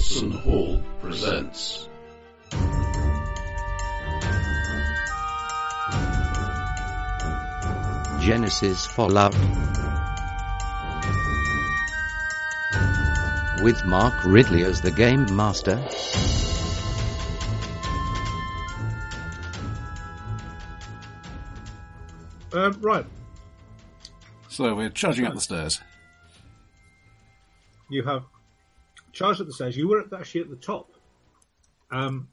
Watson Hall presents. Genesys for Love. With Mark Ridley as the Game Master. Um, right, So we're charging up the stairs. you have charged at the stairs. You were actually at the top. Um,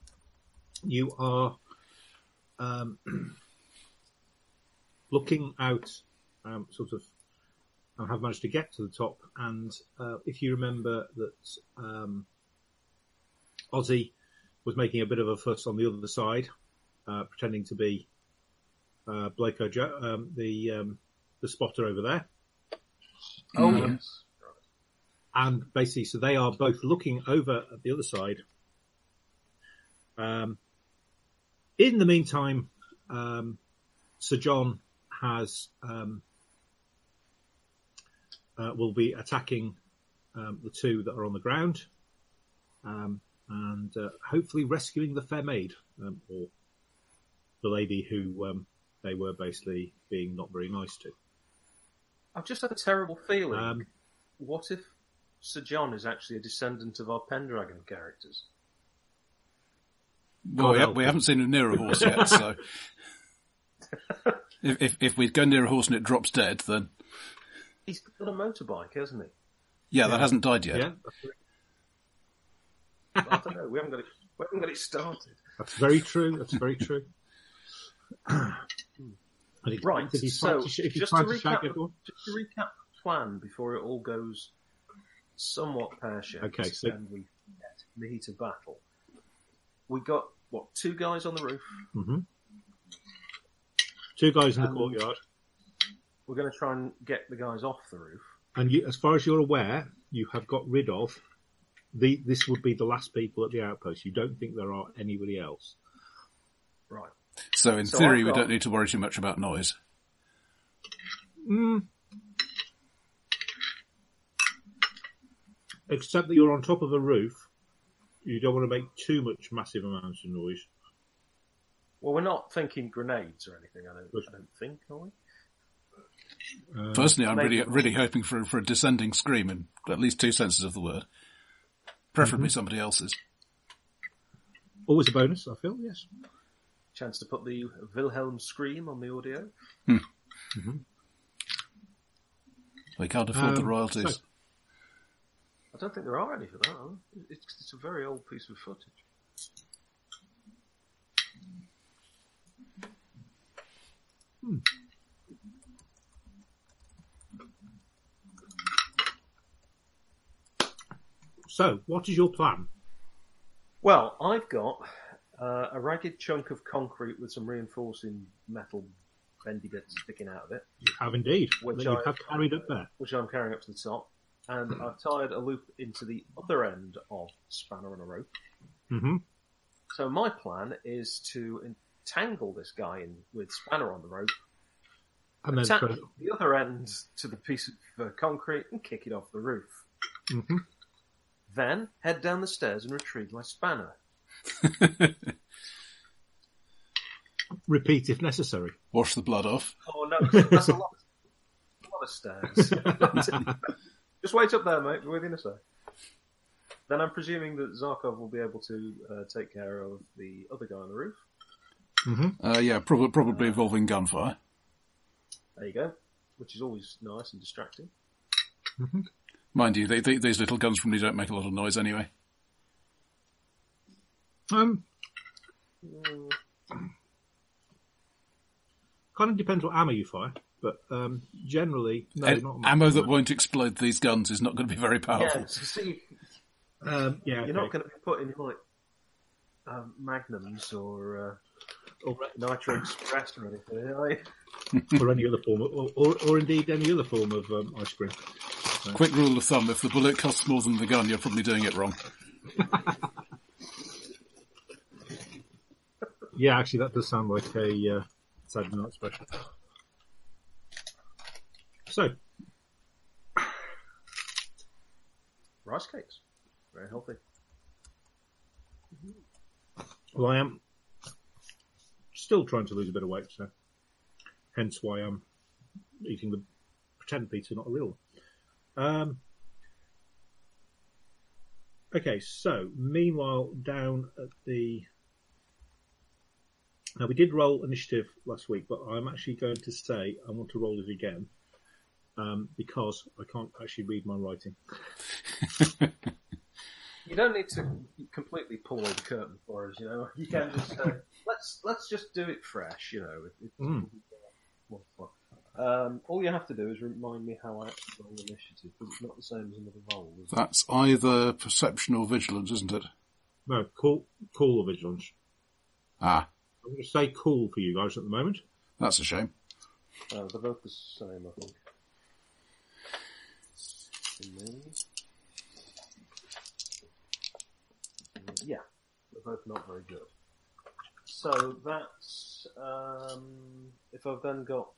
you are um, looking out, um, sort of, and have managed to get to the top. And uh, if you remember that um, Ozzy was making a bit of a fuss on the other side, uh, pretending to be uh, Blake Ojo, um, the um, the spotter over there. Oh, yes. And basically, so they are both looking over at the other side. Um, in the meantime, um, Sir John has um, uh, will be attacking um, the two that are on the ground, um, and uh, hopefully rescuing the fair maid um, or the lady who um, they were basically being not very nice to. I've just had a terrible feeling. Um, what if Sir John is actually a descendant of our Pendragon characters? Well, we, ha- we haven't seen him near a horse yet, so if, if if we go near a horse and it drops dead, then He's got a motorbike, hasn't he? yeah, that hasn't died yet. yeah, I don't know. We haven't got it. We haven't got it started. That's very true. That's very true. Right. depends If he's so trying to, sh- if he's just, trying to to recap, just to recap the plan before it all goes somewhat pear shaped, Okay, so- and we get in the heat of battle. We got what two guys on the roof. hmm Two guys in the courtyard, We're going to try and get the guys off the roof. and you, as far as you're aware, you have got rid of the. This would be the last people at the outpost. You don't think there are anybody else. Right. So in So theory, I've we don't need to worry too much about noise. Mm. Except that you're on top of a roof, you don't want to make too much massive amounts of noise. Well, we're not thinking grenades or anything. I don't. I don't think, are we? Uh, Personally, I'm really really hoping for for a descending scream in at least two senses of the word, preferably somebody else's. always a bonus, I feel. Yes. Chance to put the Wilhelm scream on the audio. We can't afford the Um, royalties. so- I don't think there are any for that. Are? It's, it's a very old piece of footage. So, what is your plan? Well, I've got uh, a ragged chunk of concrete with some reinforcing metal bendy bits sticking out of it, You have indeed. Which that you I- have carried up there. which I'm carrying up to the top, and I've tied a loop into the other end of spanner and a rope. hmm So my plan is to entangle this guy in with spanner on the rope, And then attach throw- the other end to the piece of uh, concrete, and kick it off the roof. Mhm. Then head down the stairs and retrieve my spanner. repeat if necessary. Wash the blood off. Oh no, that's a lot, a lot of stairs. Just wait up there, mate. We're with you in a sec. Then I'm presuming that Zarkov will be able to uh, take care of the other guy on the roof. Uh, yeah, probably probably involving gunfire. There you go. Which is always nice and distracting. Mind you, they, they, these little guns probably don't make a lot of noise anyway. Um, kind of depends what ammo you fire, but um, generally, no, And not ammo that won't explode these guns is not going to be very powerful. Yeah, so see, Um, yeah, you're okay. not going to be putting like um, magnums or uh, or, nitro express or anything. Are you? or any other form, of, or, or, or indeed any other form of um, ice cream. Quick rule of thumb: if the bullet costs more than the gun, you're probably doing it wrong. Yeah, actually, that does sound like a uh, Saturday night special. So, Rice cakes, very healthy. Well, I am still trying to lose a bit of weight, so hence why I'm eating the pretend pizza, not a real one. Um, okay, so meanwhile, down at the now we did roll initiative last week, but I'm actually going to say I want to roll it again um, because I can't actually read my writing. You don't need to completely pull the curtain for us, you know. You can just say, let's let's just do it fresh, you know. It, it, Mm. more fun. Um, all you have to do is remind me how I actually roll initiative, because it's not the same as another roll. Is it? That's either perception or vigilance, isn't it? No, cool, cool or vigilance. Ah, I'm going to say cool for you guys at the moment. that's a shame. Uh, they're both the same, I think. And then- Uh, Yeah, they're both not very good. So that's um, if I've then got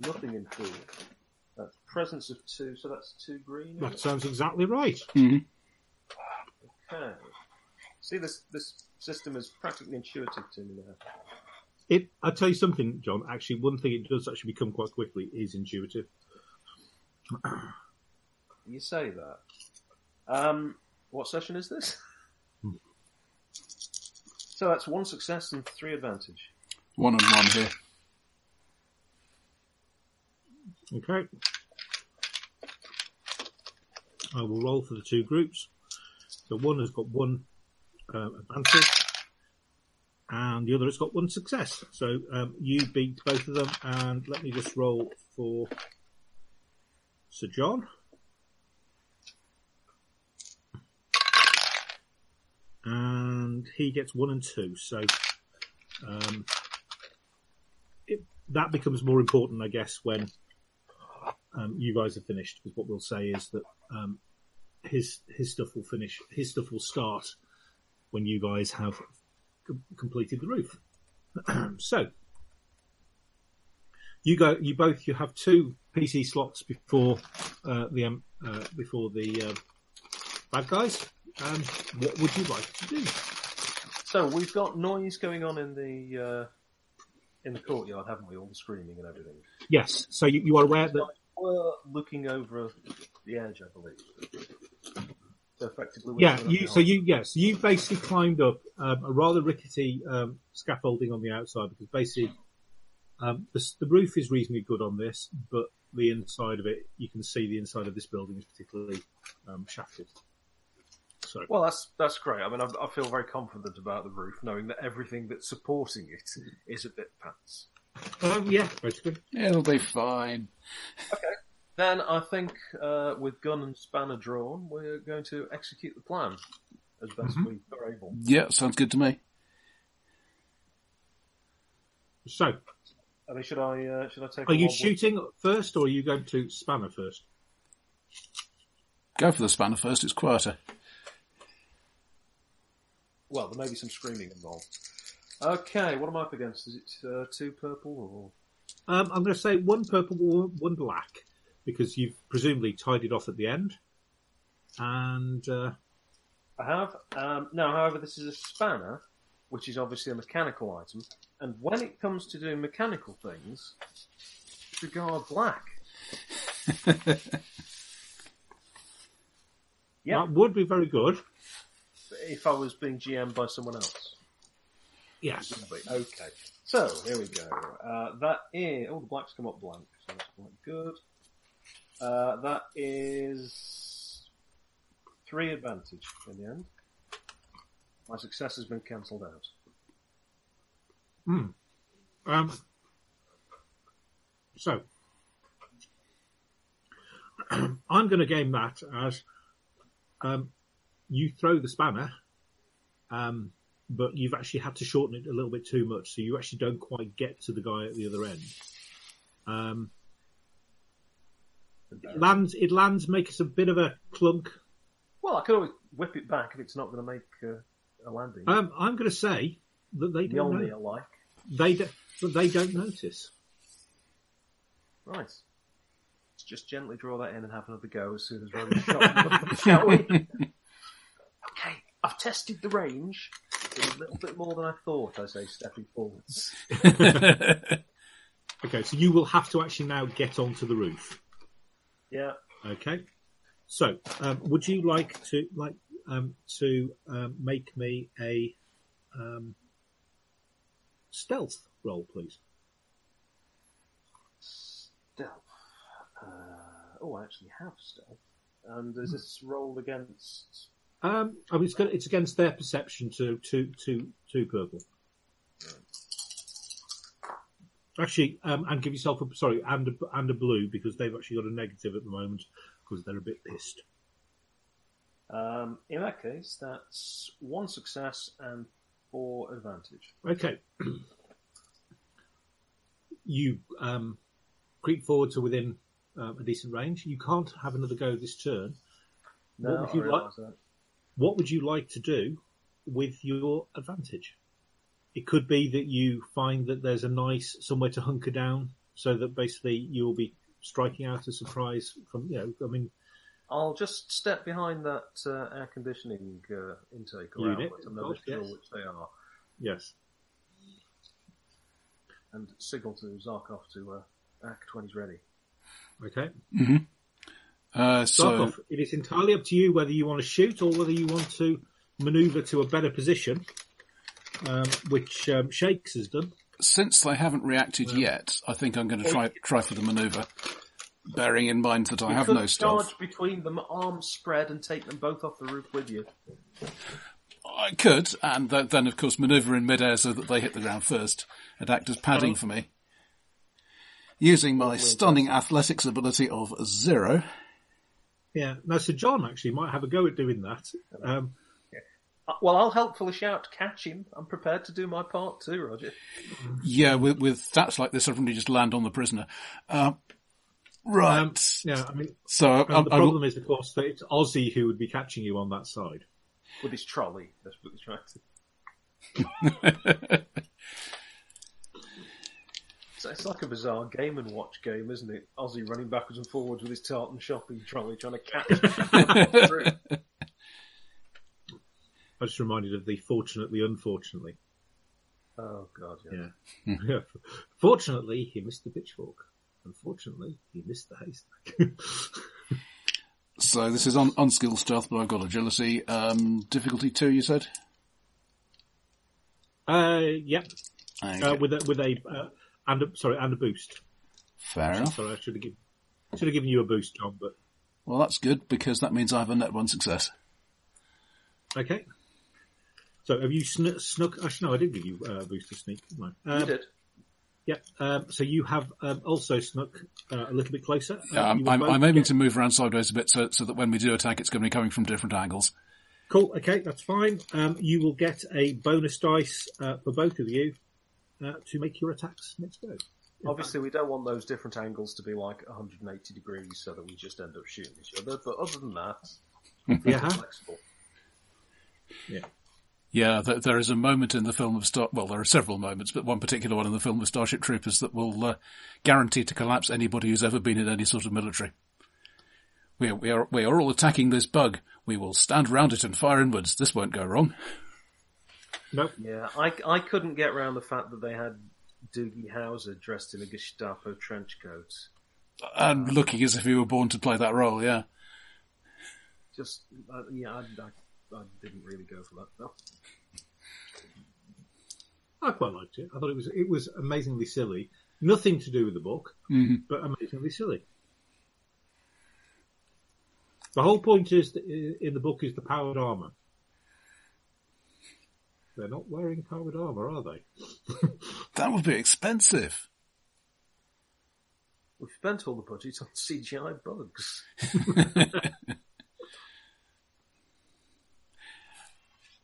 nothing in food. That's presence of two, so that's two green. is That it? sounds exactly right. hmm Okay. See, this this system is practically intuitive to me now. It. I'll tell you something, John. Actually, one thing it does actually become quite quickly is intuitive. You say that. Um, what session is this? so that's one success and three advantage. One and one here. Okay. I will roll for the two groups. So one has got one um, advantage, and the other has got one success. So um, you beat both of them, and let me just roll for Sir John. And he gets one and two. So um, it, that becomes more important, I guess, when um, you guys are finished. Because what we'll say is that um, his his stuff will finish. His stuff will start when you guys have com- completed the roof. so you go. You both. You have two PC slots before uh, the um, uh, before the uh, bad guys. Um, what would you like to do? So we've got noise going on in the uh, in the courtyard, haven't we? All the screaming and everything. Yes. So you, you are aware that We're looking over the edge, I believe. So effectively, Yeah, you, so you, yes, you basically climbed up um, a rather rickety um, scaffolding on the outside because basically um, the, the roof is reasonably good on this, but the inside of it, you can see the inside of this building is particularly um, shafted. So, Well, that's that's great. I mean, I, I feel very confident about the roof, knowing that everything that's supporting it is a bit pants. um, yeah, basically. It'll be fine. Okay, then I think, uh, with gun and spanner drawn, we're going to execute the plan as best we are able. Yeah, sounds good to me. So, I mean, should I uh, should I take? are you wobbly- shooting first, or are you going to spanner first? Go for the spanner first, it's quieter. Well, there may be some screaming involved. Okay, what am I up against? Is it uh, two purple Um, I'm going to say one purple, one one black, because you've presumably tied it off at the end. And uh. I have. Um, no, however, this is a spanner, which is obviously a mechanical item, and when it comes to doing mechanical things, disregard black. Yeah, that would be very good. if I was being GM by someone else. Yes. Okay. So, here we go. Uh, that is, oh, the black's come up blank, so that's quite good. Uh, that is three advantage in the end. My success has been cancelled out. Um, so, I'm going to game that as um, you throw the spanner, um, but you've actually had to shorten it a little bit too much, so you actually don't quite get to the guy at the other end. Um, it lands, it lands, makes a bit of a clunk. Well, I could always whip it back if it's not going to make uh, a landing. Um, I'm going to say that they the don't only know. alike. They do, but they don't notice. Right. Let's just gently draw that in and have another go as soon as we're shot. shall we? Okay, I've tested the range. It's a little bit more than I thought. I say, stepping forwards. Okay, so you will have to actually now get onto the roof. Yeah. Okay. So, um, would you like to like um, to um, make me a um, stealth roll, please? Stealth. Uh, oh, I actually have stealth. And is this rolled against? Um, I mean, it's, gonna, it's against their perception to to to to purple. Actually, um, and give yourself a sorry and a, and a blue because they've actually got a negative at the moment because they're a bit pissed. Um, in that case, that's one success and four advantage. Okay. you um, creep forward to within um, a decent range. You can't have another go this turn. No, What would I you realise that. What would you like to do with your advantage? It could be that you find that there's a nice somewhere to hunker down, so that basically you'll be striking out a surprise from you know. I mean, I'll just step behind that uh, air conditioning uh, intake or Unit, outlet. I'm of not course, sure yes. which they are, yes. and signal to Zarkov to uh, Act 20's ready. Okay. uh, so, it is entirely up to you whether you want to shoot or whether you want to manoeuvre to a better position, um, which um, Shakes has done. since they haven't reacted yet, I think I'm going to try try for the manoeuvre. Bearing in mind that I You have could no stealth, charge between them, arms spread, and take them both off the roof with you. I could, and th- then of course manoeuvre in midair so that they hit the ground first and act as padding for me. Using my stunning athletics ability of zero. Yeah. Now, Sir John actually might have a go at doing that. Um, Uh, Well, I'll helpfully shout, catch him. I'm prepared to do my part too, Roger. Yeah, with, with stats like this, I really just land on the prisoner. Uh, right. um, yeah, I mean, so I, and I, the I- problem is, of course, that it's Ozzy who would be catching you on that side. With his trolley, desperately trying to. So it's like a bizarre game and watch game, isn't it? Ozzy running backwards and forwards with his tartan shopping trolley, trying to catch. I was just reminded of the fortunately, unfortunately. oh god, yeah. Yeah. yeah. Fortunately, he missed the pitchfork. Unfortunately, he missed the haystack. so this is on, on skill stealth, but I've got agility. Um, difficulty two, you said? uh, yeah, Okay. uh, with a with a uh, and a, sorry and a boost. Fair enough. Sorry, I should have given should have given you a boost, John. But Well, that's good because that means I have a net one success. okay. So have you sn- snuck? Actually, no, I did give you uh, a boost to sneak. No. Um, You did. Yeah. Um, so you have um, also snuck uh, a little bit closer. Uh, Um, you will I'm, I'm aiming get- to move around sideways a bit so, so that when we do attack, it's going to be coming from different angles. Cool. Okay, that's fine. Um, you will get a bonus dice uh, for both of you uh, to make your attacks next go. Obviously, we don't want those different angles to be like 180 degrees, so that we just end up shooting each other. But other than that, Yeah. flexible. Yeah, there, there is a moment in the film of Star. Well, there are several moments, but one particular one in the film of Starship Troopers that will uh, guarantee to collapse anybody who's ever been in any sort of military. We are, we are we are all attacking this bug. We will stand round it and fire inwards. This won't go wrong. No. Yeah, I, I couldn't get around the fact that they had Doogie Howser dressed in a Gestapo trench coat. And looking as if he were born to play that role. Yeah. Just, uh, yeah, I, I, I didn't really go for that. No. I quite liked it. I thought it was it was amazingly silly. Nothing to do with the book, Mhm. but amazingly silly. The whole point is that in the book is the powered armor. They're not wearing powered armor, are they? That would be expensive. We've spent all the budget on CGI bugs.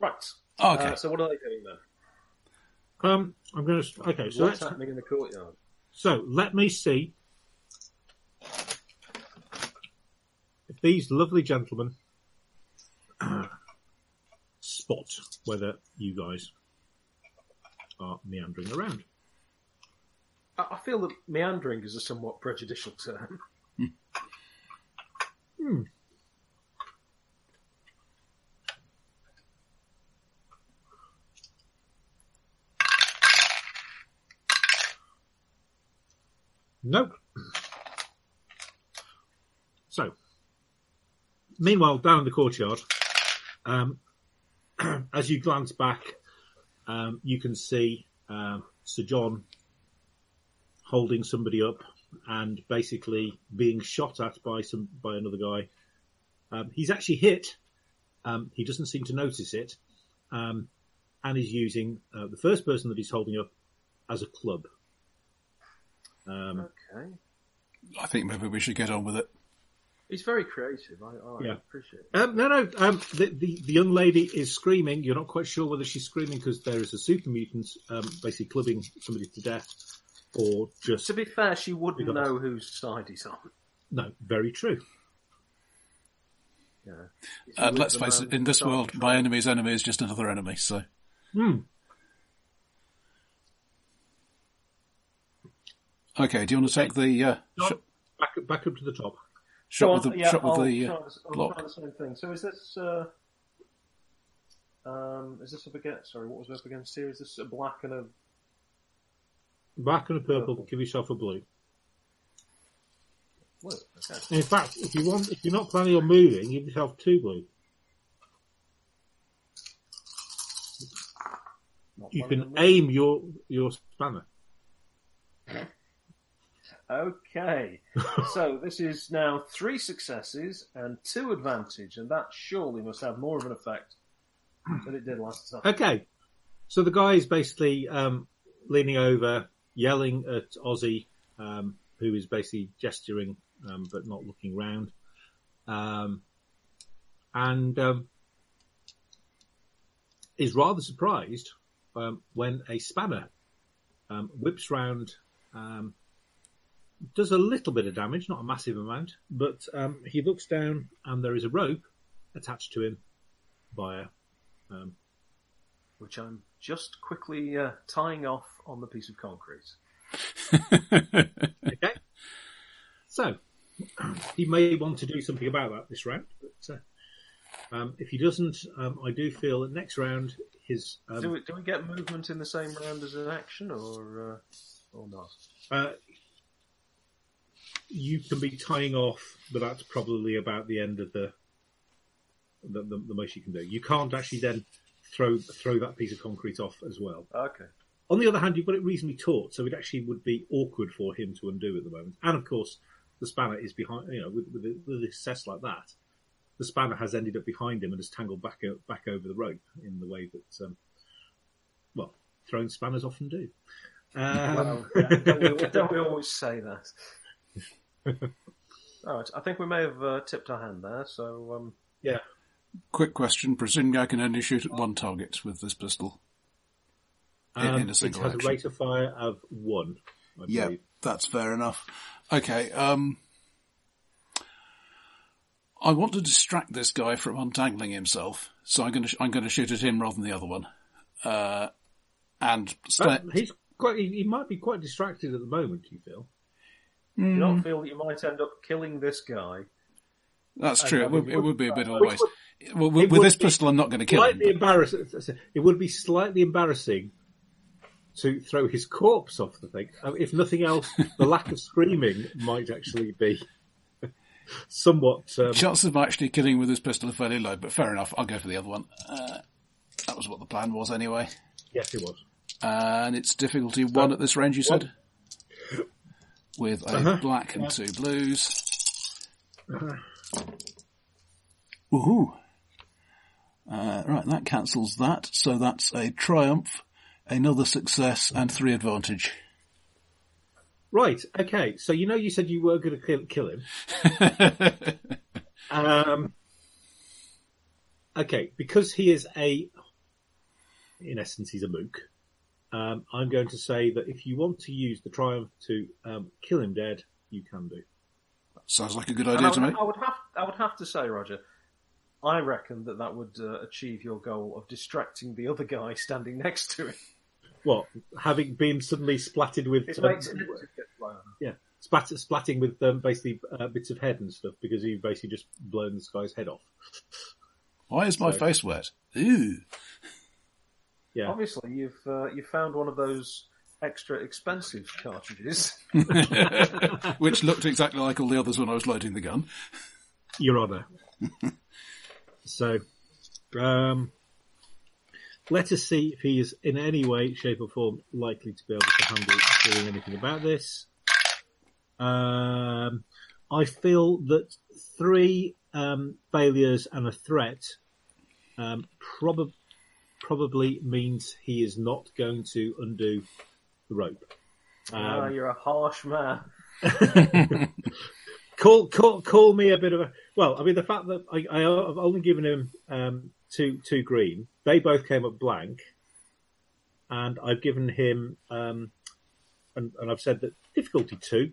right. Okay. Uh, so what are they doing then? Um, I'm going to. Okay, so What's happening in the courtyard? so let me see if these lovely gentlemen spot whether you guys are meandering around. I, I feel that meandering is a somewhat prejudicial term. Nope. So, meanwhile, down in the courtyard, um, as you glance back, um, you can see um, Sir John holding somebody up and basically being shot at by some by another guy. Um, he's actually hit. Um, he doesn't seem to notice it, um, and he's using uh, the first person that he's holding up as a club. Um, Okay. I think maybe we should get on with it. He's very creative. I, I Yeah. appreciate it. Um, no, no. Um, the, the the young lady is screaming. You're not quite sure whether she's screaming because there is a super mutant um, basically clubbing somebody to death, or just To be fair, she wouldn't We know whose side he's on. no. Very true. Yeah. He's And let's face it, in this world, my enemy's enemy is just another enemy. So, Hmm. Okay. Do you want to take the uh, John, shot, back up- back up to the top. shot Go with the yeah, shot with I'll the try uh, the- block? the same thing. So is this, uh, um, is this up against, sorry, what was we up against here? Is this a black and a, Back on a purple. Purple. Give yourself a blue. blue? Okay. In fact, if you want, if you're not planning on moving, give yourself two blue. Not You can aim your your spanner. Okay. so this is now three successes and two advantage, and that surely must have more of an effect than it did last time. Okay. So the guy is basically um, leaning over, yelling at Ozzy, um, who is basically gesturing um, but not looking round. Um, and um, is rather surprised um, when a spanner um, whips round, um, does a little bit of damage, not a massive amount, but um, he looks down and there is a rope attached to him via um, Which I'm just quickly uh, tying off on the piece of concrete. Okay. So, he may want to do something about that this round, but uh, um, if he doesn't, um, I do feel that next round his do, um, we, do we get movement in the same round as an action, or uh, or not? You can be tying off, but that's probably about the end of the the, the, the most you can do. You can't actually then throw throw that piece of concrete off as well. Okay. On the other hand, you've got it reasonably taut, so it actually would be awkward for him to undo at the moment. And of course, the spanner is behind. You know, with with, with a success like that, the spanner has ended up behind him and has tangled back back over the rope in the way that, um, well, thrown spanners often do. Um, Well, yeah, don't, we, don't we always say that? All right. I think we may have uh, tipped our hand there. So um, yeah. Quick question. Presuming I can only shoot at one target with this pistol. In- Um, in a single it has action. a rate of fire of one. I Yeah, that's fair enough. Okay, um, I want to distract this guy from untangling himself, so I'm going to I'm going to shoot at him rather than the other one. Uh, and Uh, sta- he's quite. He, he might be quite distracted at the moment. You feel? Do you Hmm. not feel that you might end up killing this guy? that's true. It would, it would be a bit of a waste. Well, with, this pistol, I'm not going to kill him. embarrassing. It would be slightly embarrassing to throw his corpse off the thing. Uh, If nothing else, the lack of screaming might actually be somewhat. Um, Chances of actually killing with this pistol are fairly low, but fair enough. I'll go for the other one. Uh, that was what the plan was anyway. yes, it was. And it's difficulty one at this range, you said? With a Uh-huh. black and two blues. Woohoo! Uh, right, that cancels that. So that's a triumph, another success, and three advantage. Right. Okay. So you know, you said you were going to kill, kill him. Um, okay, because he is a, in essence, he's a mook. Um, I'm going to say that if you want to use the triumph to um, kill him dead, you can do. Sounds like a good idea I, to me. I would have I would have to say, Roger, I reckon that that would uh, achieve your goal of distracting the other guy standing next to him. What having been suddenly splatted with It um, makes it yeah, splat, splatting with um, basically uh, bits of head and stuff because he basically just blown this guy's head off. Why is my So- face wet? Ooh. Yeah, Obviously, you've uh, you found one of those extra expensive cartridges. which looked exactly like all the others when I was loading the gun. Your Honour. so, um, let us see if he is in any way, shape, or form likely to be able to handle doing anything about this. Um, I feel that three um, failures and a threat um, prob- probably means he is not going to undo the rope. Ah, Um, you're a harsh man. call call call me a bit of a well. I mean, the fact that I, I have only given him um, two two green. They both came up blank, and I've given him um, and, and I've said that difficulty two.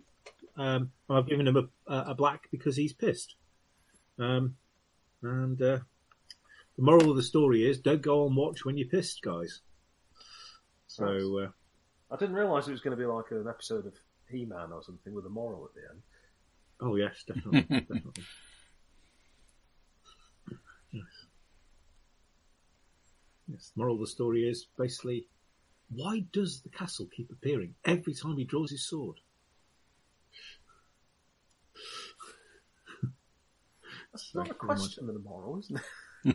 Um, and I've given him a, a black because he's pissed. Um, and uh, the moral of the story is: don't go on watch when you're pissed, guys. So uh, I didn't realise it was going to be like an episode of He-Man or something with a moral at the end. Oh yes, definitely, definitely. Yes. Yes. The moral of the story is basically, why does the castle keep appearing every time he draws his sword? That's not a question of the moral, isn't it?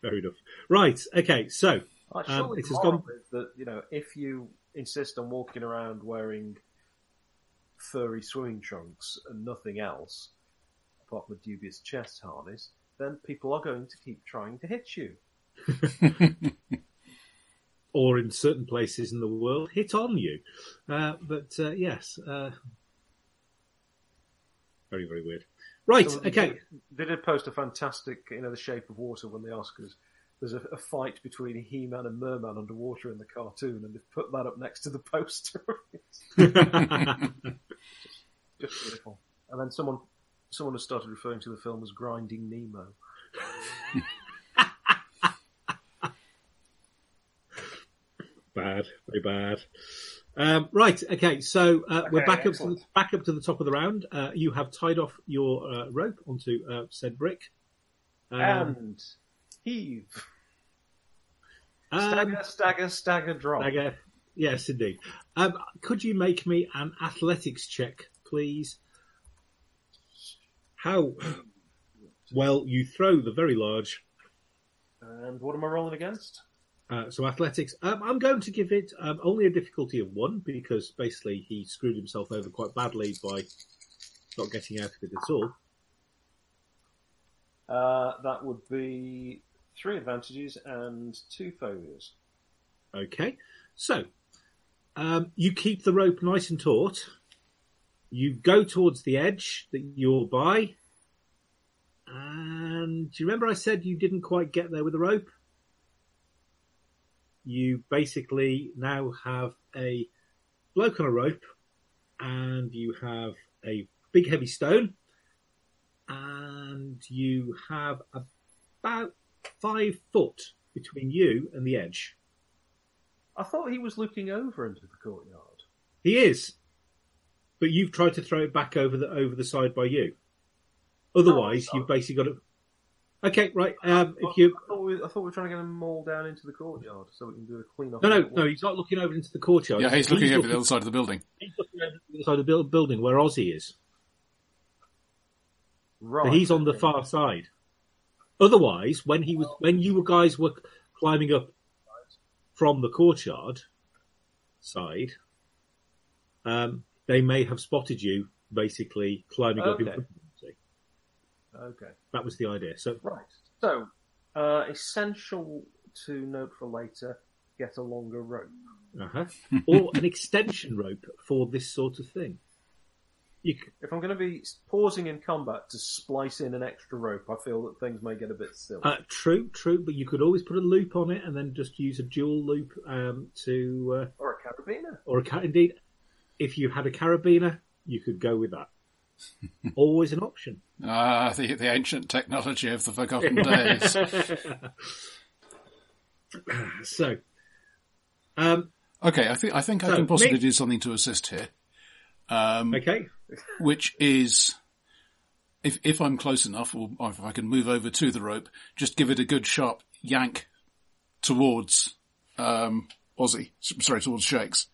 Fair enough. Right. Okay. So Um, it has gone- that you know if you insist on walking around wearing furry swimming trunks and nothing else apart from a dubious chest harness, then people are going to keep trying to hit you. or in certain places in the world, hit on you. Uh, but uh, yes, uh, very very weird. Right. So Okay. They did post a fantastic, you know, the shape of water when the Oscars. There's a, a fight between He-Man and Merman underwater in the cartoon, and they've put that up next to the poster. Just beautiful. And then someone, someone has started referring to the film as Grinding Nemo. bad, very bad. Um, right, okay, so uh, we're Okay, back up to the, back up to the top of the round. Uh, you have tied off your uh, rope onto uh, said brick. Um, and heave, um, stagger, stagger, stagger, drop. stagger. Yes, indeed. Um, could you make me an athletics check, please? How well you throw the very large And what am I rolling against? Uh, so athletics, um, I'm going to give it um, only a difficulty of one because basically he screwed himself over quite badly by not getting out of it at all. Uh, that would be three advantages and two failures. Okay, so um, you keep the rope nice and taut. You go towards the edge that you're by, and do you remember I said you didn't quite get there with the rope? You basically now have a bloke on a rope, and you have a big heavy stone, and you have about five foot between you and the edge. I thought he was looking over into the courtyard. He is, but you've tried to throw it back over the over the side by you. Otherwise, you've basically got to. Okay, right. Um, if you I thought, we, I thought we were trying to get them all down into the courtyard so we can do a clean up. no no no, he's not looking over into the courtyard. Yeah, he's looking over the other side of the building. He's looking over the other side of the building where Ozzy is. Right. So he's on the far side. Otherwise, when he was when you guys were climbing up from the courtyard side, um, they may have spotted you basically climbing up. In Okay. front of them, see. Okay. That was the idea. So Right. So, uh, essential to note for later: get a longer rope. Uh-huh. or an extension rope for this sort of thing. You, c- If I'm going to be pausing in combat to splice in an extra rope, I feel that things may get a bit silly. uh, true, true, but you could always put a loop on it and then just use a dual loop um, to, uh, or a carabiner. or a cat. Indeed, if you had a carabiner, you could go with that. always an option. Ah, the, the ancient technology of the forgotten days. So, um, Okay, I think I think I can possibly me- do something to assist here. Um, okay, which is if if I'm close enough, or if I can move over to the rope, just give it a good sharp yank towards um, Ozzy. Sorry, towards Shakes.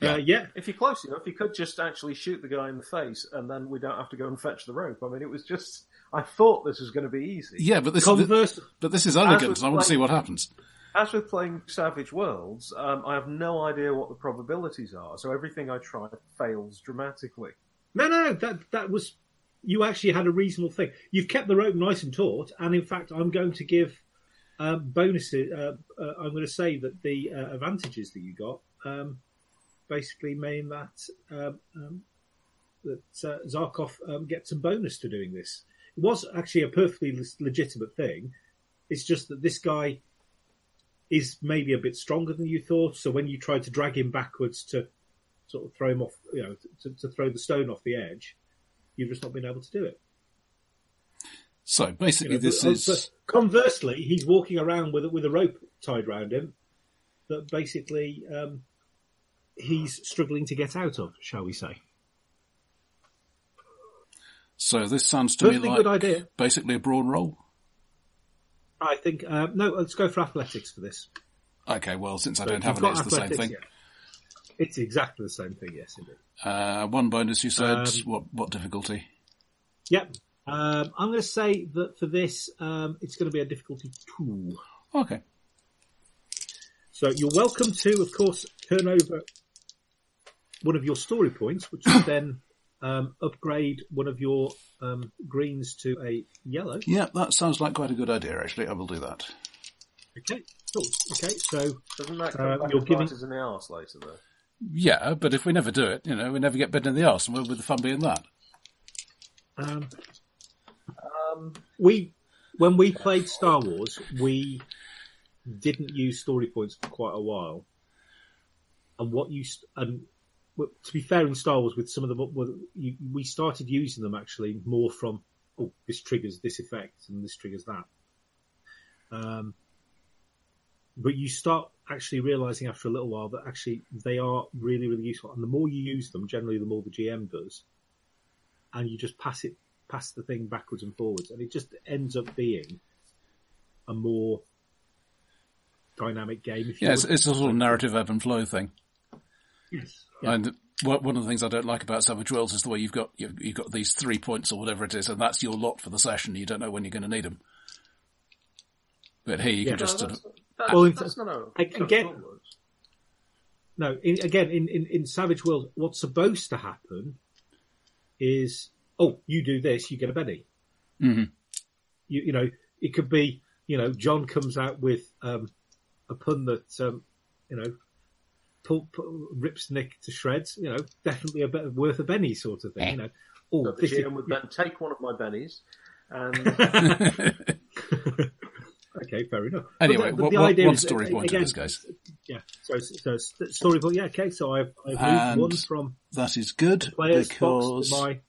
Well, Uh, yeah. If you're close enough, you could just actually shoot the guy in the face, and then we don't have to go and fetch the rope. I mean, it was just. I thought this was going to be easy. yeah, but this, Converse, but this is elegant, and I want to see what happens. As with playing Savage Worlds, um, I have no idea what the probabilities are, so everything I try fails dramatically. No, no, no. That that was you actually had a reasonable thing. You've kept the rope nice and taut, and in fact, I'm going to give um, bonuses. Uh, uh, I'm going to say that the uh, advantages that you got um, basically mean that um, um, that uh, Zarkov um, gets some bonus to doing this. It was actually a perfectly legitimate thing. It's just that this guy is maybe a bit stronger than you thought. So when you tried to drag him backwards to sort of throw him off, you know, to, to throw the stone off the edge, you've just not been able to do it. So You basically, know, this but- is but conversely, he's walking around with a, with a rope tied around him that basically um, he's struggling to get out of, shall we say? so. This sounds to me Perfectly like good idea. basically a broad roll. I think uh, no. Let's go for athletics for this. Okay, well, since I So don't have it, it's the same thing. yeah. It's exactly the same thing. Yes, indeed. Uh, one bonus, you said. Um, what what difficulty? Yep. Um, I'm going to say that for this, um, it's going to be a difficulty two. Okay. So you're welcome to, of course, turn over one of your story points, which will then um, upgrade one of your um, greens to a yellow. Yeah, that sounds like quite a good idea. Actually, I will do that. Okay, cool. Okay, so Doesn't that Uh, come back you're and giving- bite us in the arse later, though? Yeah, but if we never do it, you know, we never get bitten in the arse, and where would the fun be in that? um, Um, we, when we played Star Wars, we didn't use story points for quite a while. And what you st- and well, to be fair in Star Wars, with some of them, we started using them actually more from oh, this triggers this effect and this triggers that. Um, but you start actually realizing after a little while that actually they are really, really useful. And the more you use them, generally, the more the GM does. And you just pass it, pass the thing backwards and forwards, and it just ends up being a more dynamic game. If you Yeah, it's, it's a sort of narrative ebb and flow thing. Yes. Yeah. And one one of the things I don't like about Savage Worlds is the way you've got you've, you've got these three points or whatever it is, and that's your lot for the session. You don't know when you're going to need them. But here you Yeah. can just no, sort that's, of that's, Well, in- that's not how I- again- No, in, again, in, in, in Savage World, what's supposed to happen is, oh, you do this, you get a Benny. Mhm. You, you know, it could be, you know, John comes out with um, a pun that, um, you know, pull, pull, rips Nick to shreds. You know, definitely a bit worth a Benny sort of thing. You know, oh, So the this is, would then take one of my bennies and okay, fair enough. Anyway, But the- but what- the what- idea one is story point in again, this case. Yeah, so, so story point. Yeah, okay. So I've, I've moved And- one from that is good because my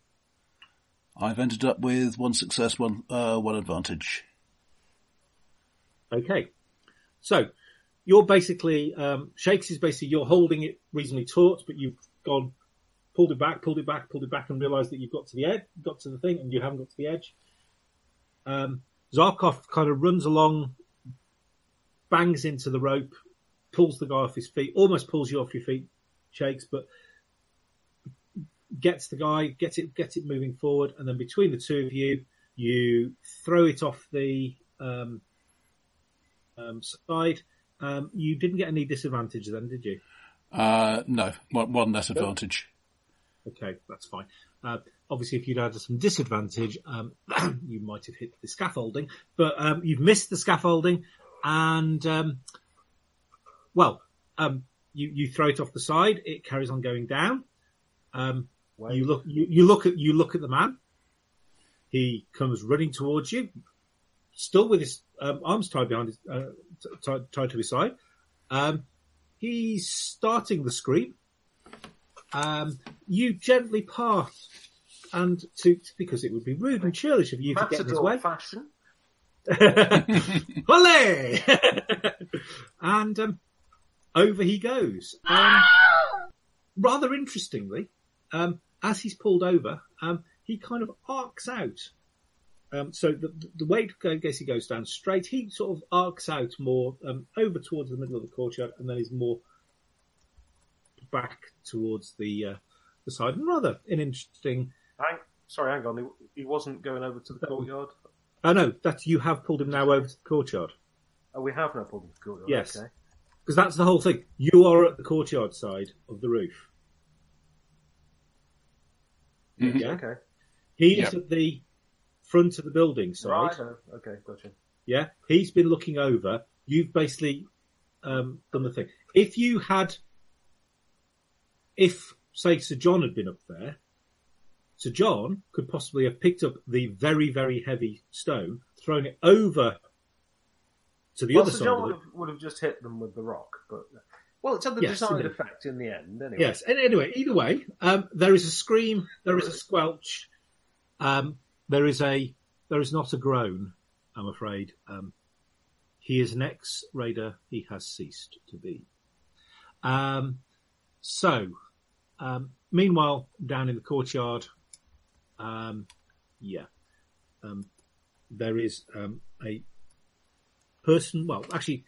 I've ended up with one success, one uh, one advantage. Okay. So you're basically um, shakes is basically you're holding it reasonably taut, but you've gone pulled it back, pulled it back, pulled it back, and realised that you've got to the edge, got to the thing, and you haven't got to the edge. Um, Zarkov kind of runs along, bangs into the rope, pulls the guy off his feet, almost pulls you off your feet, shakes, but gets the guy, gets it, gets it moving forward, and then between the two of you, you throw it off the um, um, side. Um, you didn't get any disadvantage then, did you? Uh, no, one, one less advantage. Okay, that's fine. Uh, obviously, if you'd had some disadvantage, um, you might have hit the scaffolding, but um, you've missed the scaffolding, and um, well, um, you you throw it off the side. It carries on going down. Um, you look you, you look at you look at the man. He comes running towards you, still with his um, arms tied behind his uh, t- tied, tied to his side. Um, he's starting the scream. Um, you gently pass, and to because it would be rude and churlish of you to get in his way. fashion. Olé! and um, over he goes. Um, rather interestingly, um, as he's pulled over, um, he kind of arcs out Um, so the, the way Gacy goes down straight, he sort of arcs out more um, over towards the middle of the courtyard, and then he's more back towards the uh, the side. And rather an interesting. Hang, sorry, hang on. He, he wasn't going over to the courtyard. Oh no, that you have pulled him now over to the courtyard. Oh, we have now pulled him to the courtyard. Yes. Okay. Because that's the whole thing. You are at the courtyard side of the roof. Mhm. Yeah. Okay. He's Yeah. at the front of the building side. Right. oh, Okay. Gotcha. Yeah. He's been looking over. You've basically um, done the thing. If you had, if say Sir John had been up there, Sir John could possibly have picked up the very very heavy stone, thrown it over to the well, other Sir side. John of would have, would have just hit them with the rock, but well, it's had the Yes, desired effect in the end. Anyway. Yes. And anyway, either way, um, there is a scream, there is a squelch, um, there is a there is not a groan. I'm afraid. Um, he is an ex-raider. He has ceased to be. Um, so, um, meanwhile, down in the courtyard, um, yeah, um, there is um, a person. Well, actually,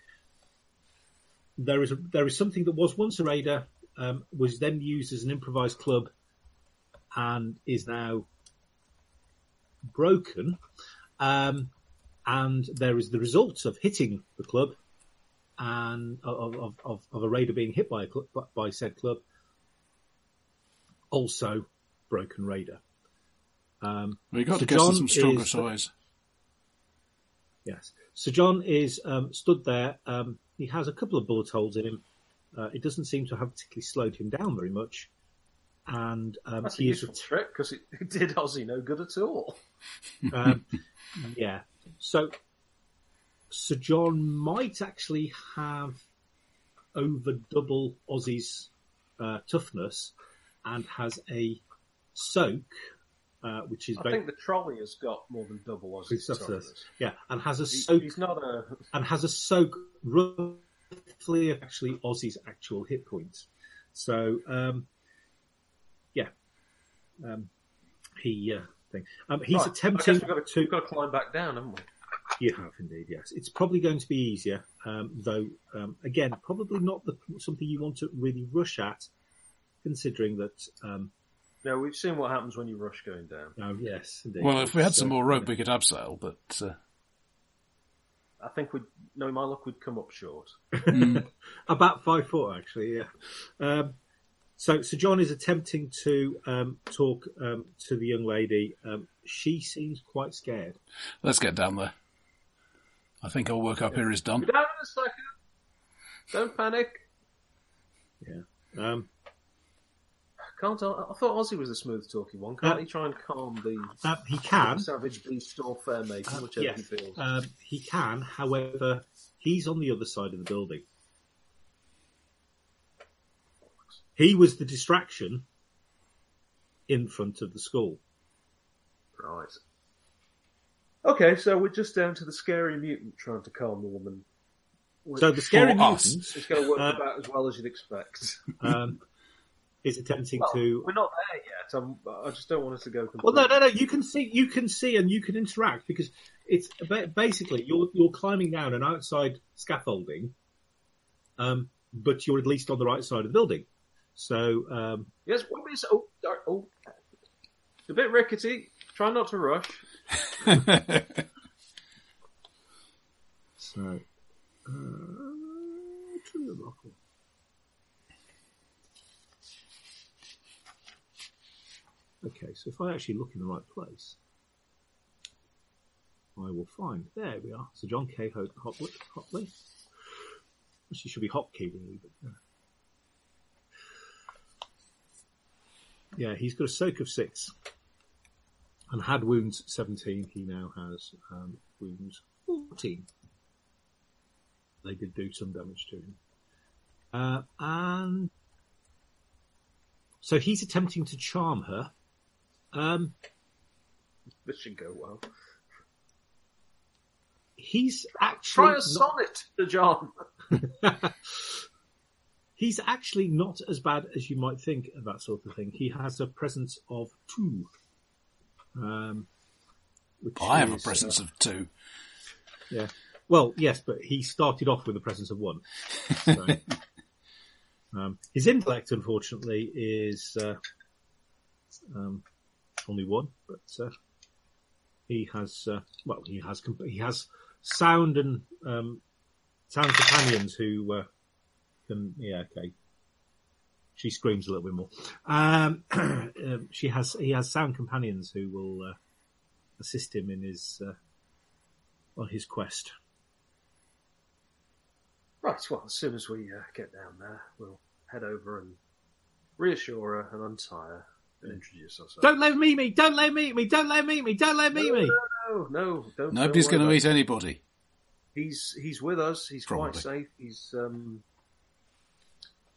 there is a, there is something that was once a raider, um, was then used as an improvised club, and is now broken. Um, and there is the result of hitting the club, and of of, of, of a raider being hit by a club, by said club. Also, broken raider. Um, We got Sir to get John some stronger is- size. Yes. Sir John is um, stood there. Um, he has a couple of bullet holes in him. Uh, it doesn't seem to have particularly slowed him down very much. And um, That's a he is, useful trick because it, it did Ozzy no good at all. um, yeah. So Sir John might actually have over double Ozzy's uh, toughness and has a soak, uh, which is I ba- think the trolley has got more than double Ozzy's toughness. toughness. yeah, and has a He- soak he's not a. and has a soak roughly actually Ozzy's actual hit points. So um, yeah, um, he uh, thing. Um, he's Right, I attempting guess we've got, to, to. we've got to climb back down, haven't we? You have indeed, yes. It's probably going to be easier, um, though. Um, again, probably not the, something you want to really rush at, considering that. Um, No, we've seen what happens when you rush going down. oh, yes, indeed. Well, if we had So, some more rope, we could abseil, but uh, I think we'd, knowing my luck, we'd come up short. About five foot, actually, yeah. So, Sir John is attempting to um, talk um, to the young lady. Um, she seems quite scared. let's get down there. I think our work up here is done. Down in a second. Don't panic. Yeah. Um, Can't I, I thought Ozzy was a smooth talking one. Can't Uh, he try and calm the uh, he can, savage beast or fair maiden, Uh, whichever yes. he feels? um, he can. However, he's on the other side of the building. He was the distraction in front of the school. Right. Okay, so we're just down to the scary mutant trying to calm the woman. So the scary mutant It's going to work Uh, about as well as you'd expect. um, is attempting Well, to we're not there yet. I'm, I just don't want us to go. Well, no, no, no. You can see, you can see, and you can interact because it's basically you're you're climbing down an outside scaffolding, um, but you're at least on the right side of the building. So um, Yes, what is oh, oh, oh, it's a bit rickety. Try not to rush. so uh, trim the buckle. Okay, so if I actually look in the right place, I will find. There we are. So John K. Ho- Hotley. Hotley. Actually, should be Hotkey really, but yeah. Yeah, he's got a soak of six, and had wounds seventeen. He now has um, wounds fourteen. They did do some damage to him, uh, and so he's attempting to charm her. Um, This should go well. he's actually Try a not- sonnet to John. He's actually not as bad as you might think of that sort of thing. He has a presence of two. Um, Which I have a presence uh, of two. yeah. Well, yes, but he started off with a presence of one. So, um, his intellect, unfortunately, is uh, um, only one, but uh, he has uh, well, he has comp- he has sound and um, sound companions who can yeah okay. She screams a little bit more. Um, um, she has he has sound companions who will uh, assist him in his uh, on his quest. Right, well, as soon as we uh, get down there, we'll head over and reassure her and untie her and introduce ourselves. Don't let him meet me! Don't let him meet me! Don't let him meet me! Don't let him meet me! No, no, don't. Nobody's going to worry meet anybody. He's he's with us. He's quite safe. He's um.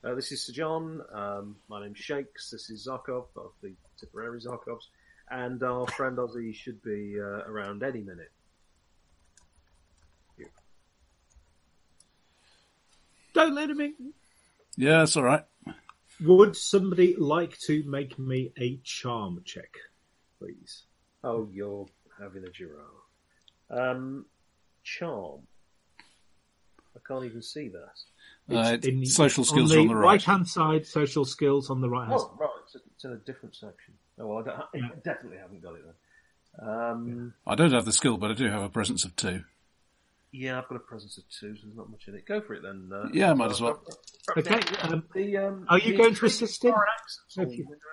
Uh, this is Sir John. Um, my name's Shakes. This is Zarkov of the Tipperary Zarkovs, and our friend Ozzy should be uh, around any minute. Don't let him meet me! Yeah, that's all right. Would somebody like to make me a charm check, please? Oh, you're having a giraffe. Um, charm. I can't even see that. Uh, in- social skills on the on the right. hand side, social skills on the right hand Oh, right. It's, it's in a different section. Oh, well, I, don't, I definitely haven't got it then. Um, I don't have the skill, but I do have a presence of two. yeah, I've got a presence of two, so there's not much in it. Go for it then. Uh, Yeah, might as well. Okay, um, the, um, are you the going to assist him? foreign accents all If you- with your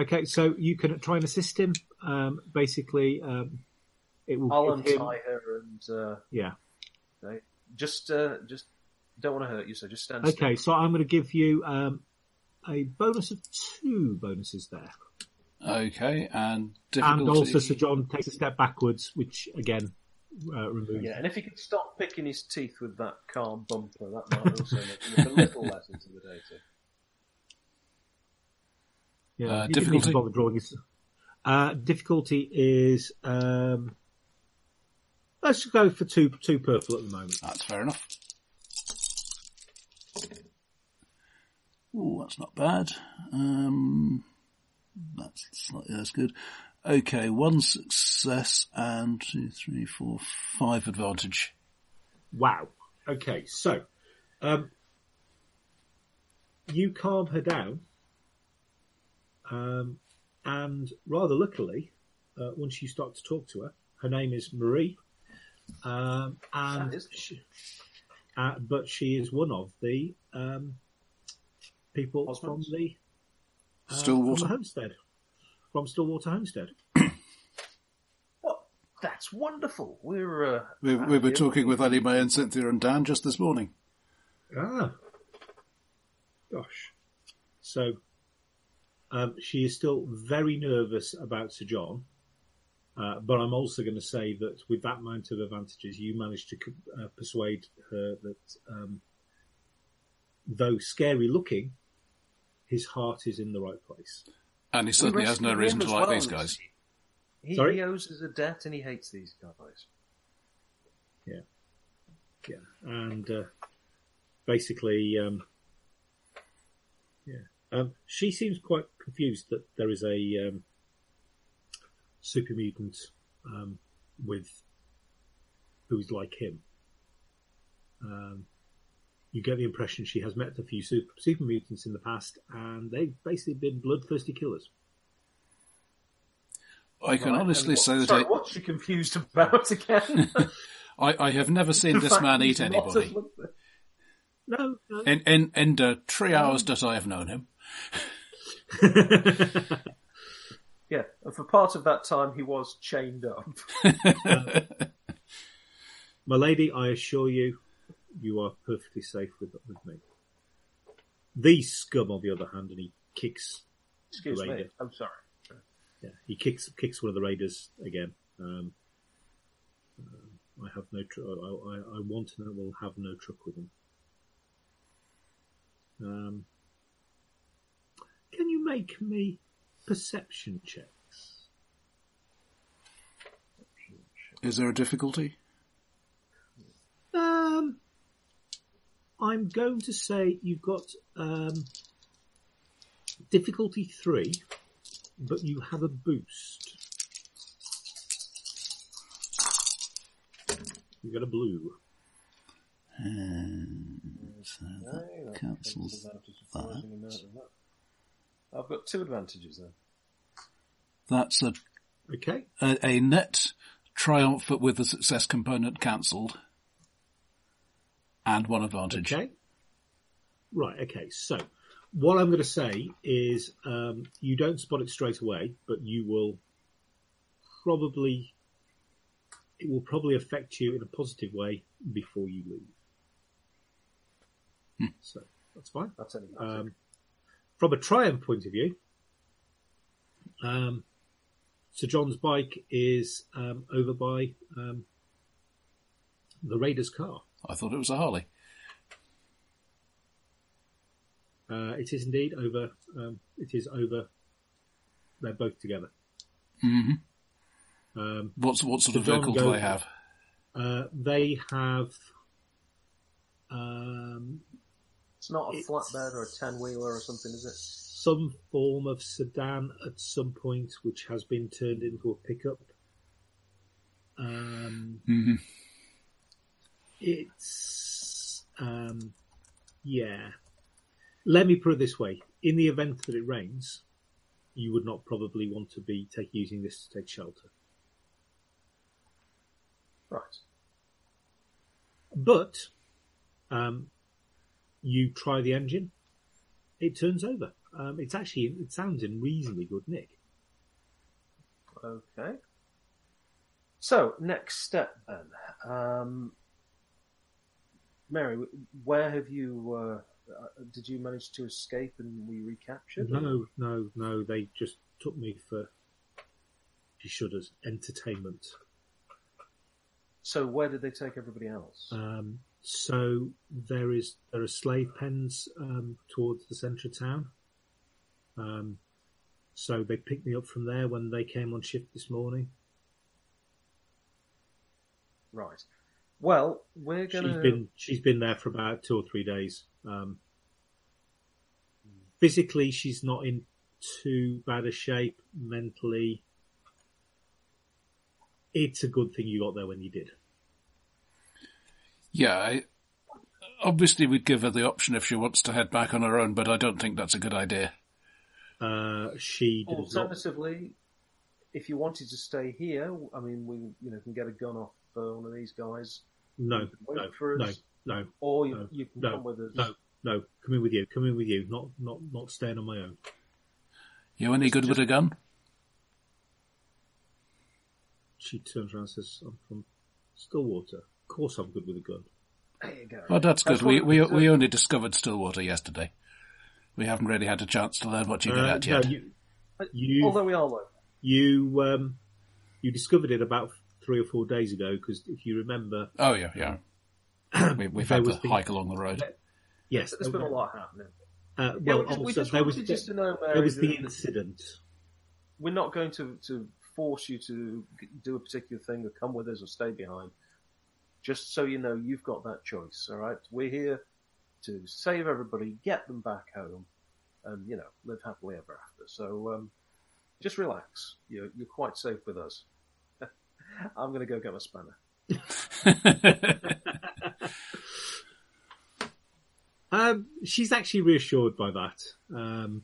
own. Okay, so you can try and assist him. Um, basically, um, it will I'll give him, untie her and uh, yeah. okay, just uh, just don't want to hurt you, so just stand still. Okay, so I'm going to give you um, a bonus of two bonuses there. Okay, and difficulty. And also Sir John takes a step backwards, which again uh, removes. Yeah, and if he could stop picking his teeth with that calm bumper, that might also make him look a little less intimidating. Yeah, Uh, you didn't difficulty? bother drawing his- Uh, difficulty is um, let's go for two two purple at the moment. That's fair enough. Oh, that's not bad. Um, that's slightly that's good. Okay, one success and two, three, four, five advantage. Wow. Okay, so um, you calm her down, um, and rather luckily, uh, once you start to talk to her, her name is Marie, um, and That is- she, uh, but she is one of the people from the uh, Stillwater? from the homestead, from Stillwater Homestead. Well, that's wonderful. We're uh, We, we were happy. talking with Ellie Mae and Cynthia and Dan just this morning. Ah, gosh. So, um, she is still very nervous about Sir John, uh, but I'm also going to say that with that amount of advantages, you managed to uh, persuade her that, um, though scary looking, his heart is in the right place. And he certainly has no reason to like well, these guys. He, Sorry? he owes us a debt and he hates these guys. Yeah, Yeah. and uh, basically, um, yeah, um, she seems quite confused that there is a um, super mutant um, with who's like him. Um, you get the impression she has met a few super, super mutants in the past, and they've basically been bloodthirsty killers. I can Right, honestly and say what- that Sorry, I, what's she confused about again? I, I have never seen this fact man eat anybody. No, no. In, in, in the three um, hours that I have known him. Yeah, and for part of that time he was chained up. My lady, I assure you, you are perfectly safe with, with me. These scum, on the other hand, and he kicks, Excuse me, I'm sorry. yeah, he kicks kicks one of the raiders again. Um, um, I have no, tr- I, I, I want and will have no truck with him. Um, can you make me perception checks? Is there a difficulty? Um, I'm going to say you've got um, difficulty three, but you have a boost. You got a blue. And so that that cancels takes advantage of that. forcing him out of that. I've got two advantages then. That's a, Okay. a, a net triumph but with the success component cancelled. And one advantage. Okay. Right. Okay. So, what I'm going to say is, um, you don't spot it straight away, but you will probably, it will probably affect you in a positive way before you leave. So that's fine. That's any Um, from a triumph point of view, um, Sir John's bike is um, over by um, the Raiders' car. I thought it was a Harley. Uh, it is indeed over. Um, it is over. They're both together. hmm Um, What's, what sort of John vehicle do they have? uh, they have. Um, It's not a it's- flatbed or a ten wheeler or something, is it? Some form of sedan at some point, which has been turned into a pickup. Um, hmm it's um, yeah. Let me put it this way: in the event that it rains, you would not probably want to be take, using this to take shelter. Right. But um, you try the engine, it turns over. Um, it's actually it sounds in reasonably good nick. Okay. So, next step then. Um, Mary, where have you, uh, did you manage to escape and we recaptured? No, no, no. They just took me for she shudders entertainment. So, where did they take everybody else? Um, so there is there are slave pens um, towards the centre of town. Um, so they picked me up from there when they came on shift this morning. right. Well, we're gonna. been she's been there for about two or three days. Um, physically, she's not in too bad a shape. Mentally, it's a good thing you got there when you did. Yeah, I, obviously we'd give her the option if she wants to head back on her own, but I don't think that's a good idea. Uh, she does not. Alternatively, if you wanted to stay here, I mean, we you know can get a gun off uh, one of these guys, No, wait no, for no, us. no, or you, No, you can no, come with us. no, no. Come in with you. Come in with you. Not, not, not staying on my own. You any good with a gun? She turns around and says, "I'm from Stillwater. Of course, I'm good with a gun." There you go. Oh, that's good. That's we we we only discovered Stillwater yesterday. We haven't really had a chance to learn what you get Uh, at no, yet. you, you, Although we are local. you, um, you discovered it about three or four days ago because if you remember, Oh yeah, yeah. we, we've There had to the- hike along the road. yes, There's been a lot happening. Uh, Yeah, well, we just, we also just there wanted was just to know, Mary, there was the incident. we're not going to, to force you to do a particular thing or come with us or stay behind. Just so you know, you've got that choice. All right, we're here to save everybody, get them back home, and you know, live happily ever after. So um, just relax. You're you're quite safe with us. I'm going to go get my spanner. Um, she's actually reassured by that. Um,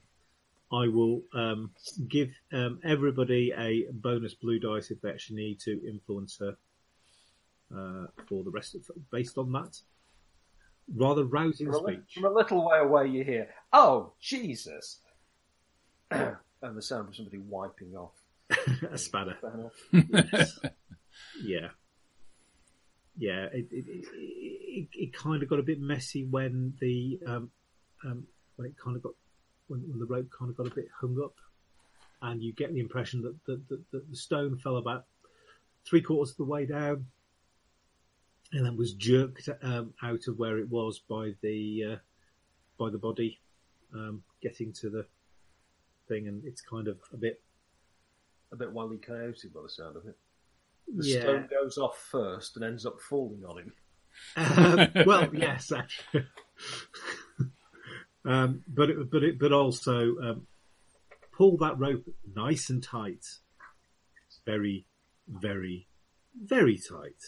I will um, give um, everybody a bonus blue dice if they actually need to influence her uh, for the rest of based on that. Rather rousing From a, speech. from a little way away, you hear, "Oh Jesus!" and the sound of somebody wiping off. a spanner. Spanner. Yes. yeah. Yeah, it, it, it, it, it kind of got a bit messy when the um, um, when it kind of got when, when the rope kind of got a bit hung up, and you get the impression that, that, that, that the stone fell about three quarters of the way down, and then was jerked um, out of where it was by the uh, by the body um, getting to the thing, and it's kind of a bit a bit wily coyote by the sound of it. The yeah. stone goes off first and ends up falling on him. Um, well, yes, actually. um, but it, but it, but also um, pull that rope nice and tight. Very, very, very tight.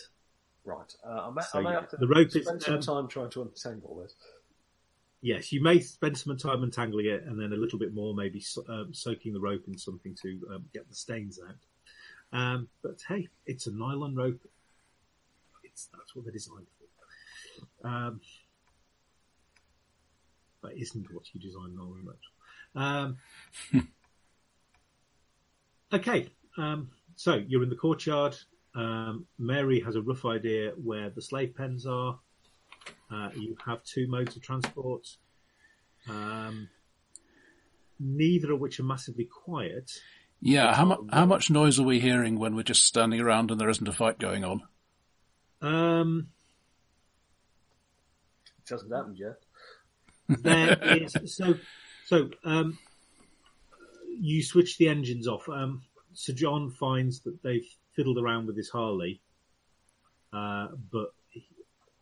Right. Uh, I may, So, I may yeah, have to the rope is, spend some um, time trying to untangle this. Yes, you may spend some time untangling it, and then a little bit more, maybe so- um, soaking the rope in something to um, get the stains out. Um, but hey, it's a nylon rope. It's that's what they're designed for. Um, that isn't what you design nylon ropes. Um, okay, um, so you're in the courtyard. Um, Mary has a rough idea where the slave pens are. Uh, you have two modes of transport, um, neither of which are massively quiet. Yeah, how, mu- how much noise are we hearing when we're just standing around and there isn't a fight going on? Um, It hasn't happened yet. there is so so. Um, you switch the engines off. Um, Sir John finds that they've fiddled around with this Harley, uh, but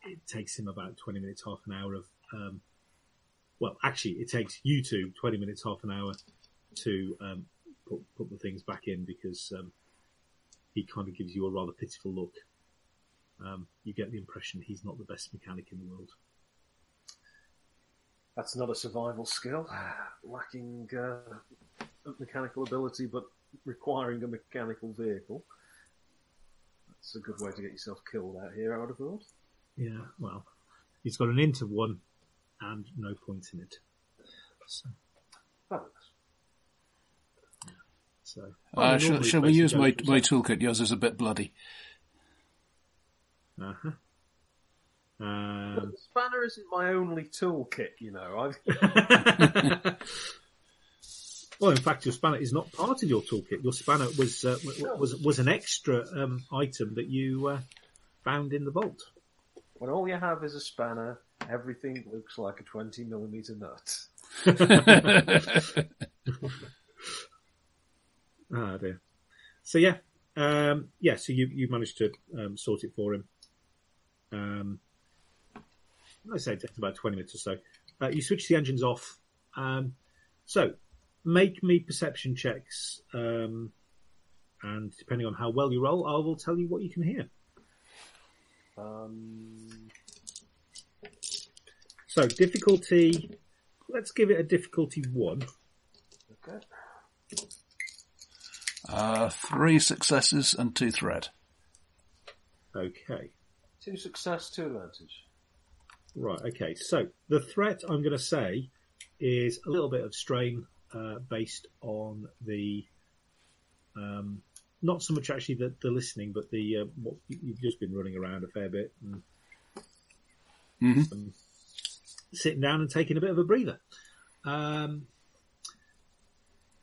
it takes him about twenty minutes, half an hour of. Um, well, actually, it takes you two 20 minutes, half an hour to um, put, put the things back in because um, he kind of gives you a rather pitiful look. Um, you get the impression he's not the best mechanic in the world. That's not a survival skill, lacking uh, mechanical ability, but requiring a mechanical vehicle. That's a good way to get yourself killed out here, I would have thought. Yeah, well, he's got an int of one and no points in it. So, Fabulous. so Uh, shall, shall we use my, my toolkit? Yours is a bit bloody. Uh-huh. The spanner isn't my only toolkit, you know. I've, well, in fact, your spanner is not part of your toolkit. Your spanner was uh, was was an extra um, item that you uh, found in the vault. When all you have is a spanner, everything looks like a 20 millimeter nut. Ah, dear. So yeah, um, yeah. So you you managed to um, sort it for him. Um, I say it takes about twenty minutes or so. Uh, you switch the engines off. Um, so make me perception checks, um, and depending on how well you roll, I will tell you what you can hear. Um, So difficulty. Let's give it a difficulty one. okay. Uh, three successes and two threat. Okay. Two success, two advantage. Right. Okay. So the threat I'm going to say is a little bit of strain uh, based on the um, not so much actually the, the listening, but the uh, what you've just been running around a fair bit and Mhm. um, sitting down and taking a bit of a breather. Um,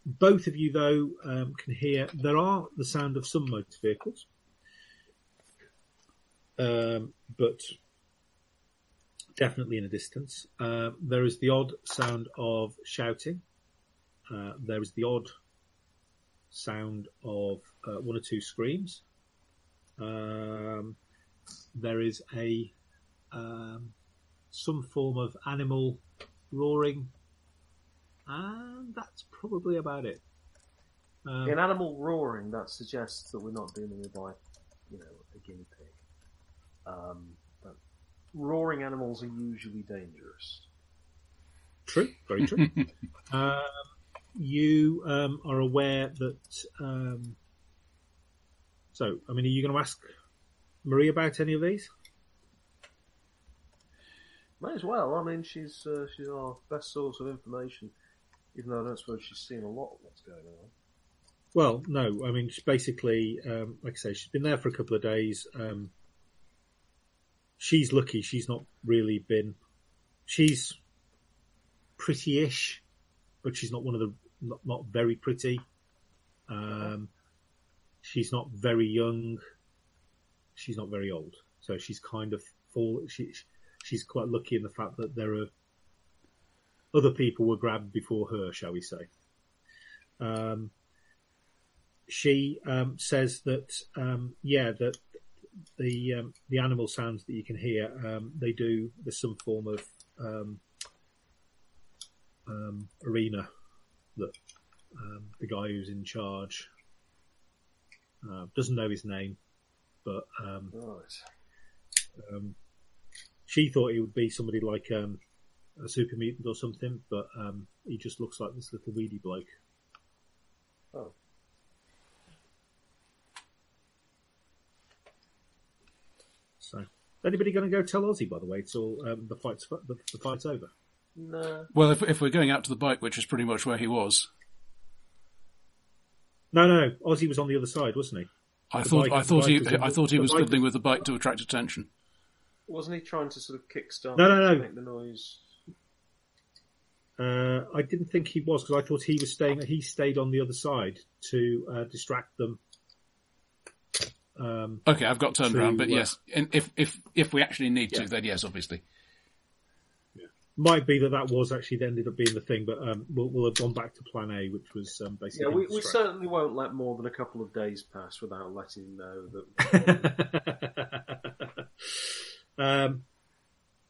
both of you, though, um, can hear there are the sound of some motor vehicles, um, but definitely in a distance. Uh, there is the odd sound of shouting. Uh, there is the odd sound of uh, one or two screams. Um, there is a um, some form of animal roaring, and that's probably about it. Um, In animal roaring, that suggests that we're not dealing with like, you know, a guinea pig. Um, but roaring animals are usually dangerous. True, very true. you um, are aware that. Um, so, I mean, are you going to ask Marie about any of these? May as well. I mean, she's uh, she's our best source of information, even though I don't suppose she's seen a lot of what's going on. Well, no. I mean, she's basically, um, like I say, she's been there for a couple of days. Um, she's lucky; she's not really been. She's pretty-ish, but she's not one of the not, not very pretty. Um, she's not very young. She's not very old, so she's kind of fall. She, she's quite lucky in the fact that there are other people were grabbed before her, shall we say? Um, she um, says that um, yeah, that the um, the animal sounds that you can hear, um, they do. There's some form of arena that um, the guy who's in charge uh, doesn't know his name, but um, Right. Um, she thought he would be somebody like um, a super mutant or something, but um, he just looks like this little weedy bloke. Oh. So, anybody going to go tell Ozzy? By the way, it's all um, the fight's the, the fight's over. No. Well, if, if we're going out to the bike, which is pretty much where he was, No, no, no. Ozzy was on the other side, wasn't he? I The thought bike- I thought he was I thought he was bike fiddling was- with the bike to attract attention. Wasn't he trying to sort of kickstart No, no, no. make the noise? Uh, I didn't think he was because I thought he was staying. He stayed on the other side to uh, distract them. Um, Okay, I've got turned True, around, but uh, yes, and if if if we actually need Yeah. to, then yes, obviously. Might be that that was actually that ended up being the thing, but um, we'll, we'll have gone back to Plan A, which was um, Yeah, basically. we, we certainly won't let more than a couple of days pass without letting him know that. um,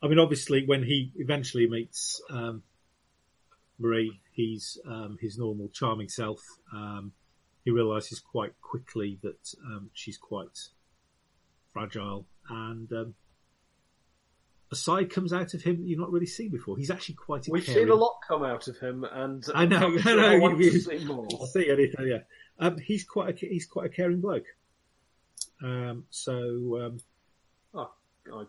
I mean, obviously, when he eventually meets um, Marie, he's um, his normal charming self. Um, he realizes quite quickly that um, she's quite fragile, and um, a side comes out of him that you've not really seen before. He's actually quite. A We've caring- seen a lot come out of him, and I know, I sure know, I want you- to see more. I'll see anything. Yeah, um, he's quite a he's quite a caring bloke. Um, so um, I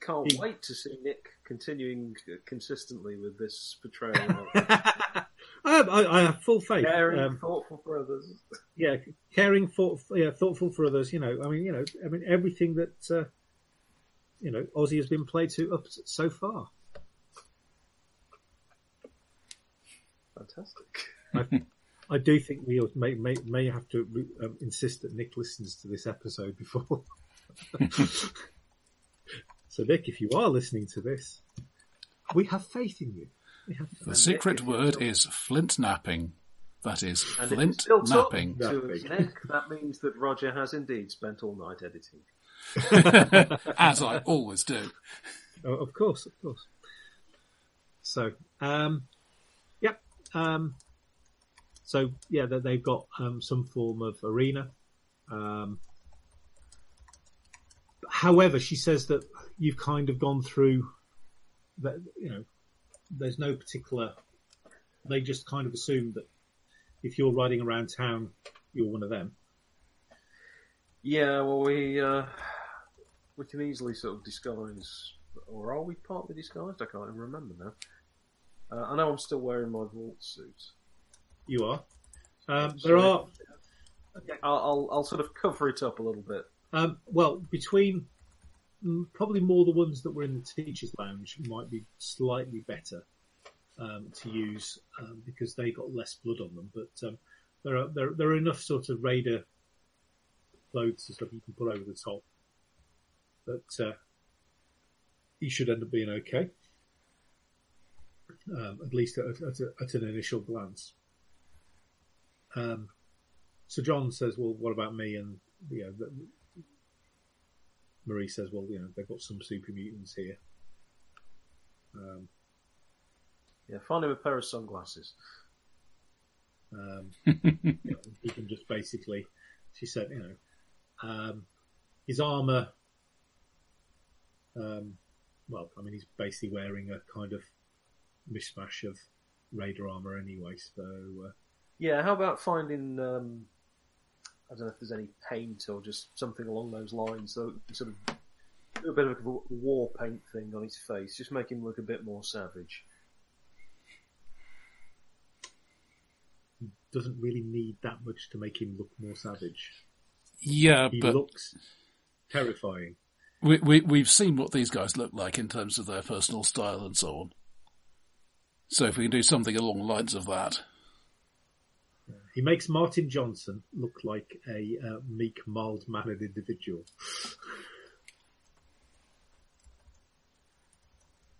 can't He- wait to see Nick continuing consistently with this portrayal I, have, I, I have full faith. caring, Um, thoughtful brothers. yeah, caring for, yeah, thoughtful for others. You know, I mean, you know, I mean, everything that uh, you know Ozzy has been played to up so far. Fantastic. I do think we may may, may have to um, insist that Nick listens to this episode before. so, Nick, if you are listening to this, we have faith in you. We have The And secret Nick- word is flint knapping. That is And flint knapping. to Knapping. Nick, that means that Roger has indeed spent all night editing. As I always do. Oh, of course, of course. So, um, yep. Um, so yeah, they- they've got um, some form of arena. Um, however, she says that you've kind of gone through that. You know, there's no particular. They just kind of assume that if you're riding around town, you're one of them. Yeah, well, we uh, we can easily sort of disguise, or are we partly disguised? I can't even remember now. Uh, I know I'm still wearing my vault suit. You are. Um, there are I'll, I'll I'll sort of cover it up a little bit. Um, well, between mm, probably more the ones that were in the teachers' lounge might be slightly better um, to use um, because they got less blood on them. But um, there are there, there are enough sort of raider clothes and stuff you can put over the top that uh, you should end up being okay. Um, at least at, at, at an initial glance. Um, so John says, "Well, what about me?" And you know, the, Marie says, "Well, you know, they've got some super mutants here." Um, Yeah, find him a pair of sunglasses. um, you know, he can just basically, she said, you know, um, his armor. Um, well, I mean, he's basically wearing a kind of mishmash of raider armor anyway. So uh, Yeah, how about finding? Um, I don't know if there's any paint or just something along those lines. So sort of do a bit of a war paint thing on his face, just make him look a bit more savage. doesn't really need that much to make him look more savage. Yeah, He but looks terrifying. We, we, we've seen what these guys look like in terms of their personal style and so on. So if we can do something along the lines of that. He makes Martin Johnson look like a uh, meek, mild-mannered individual.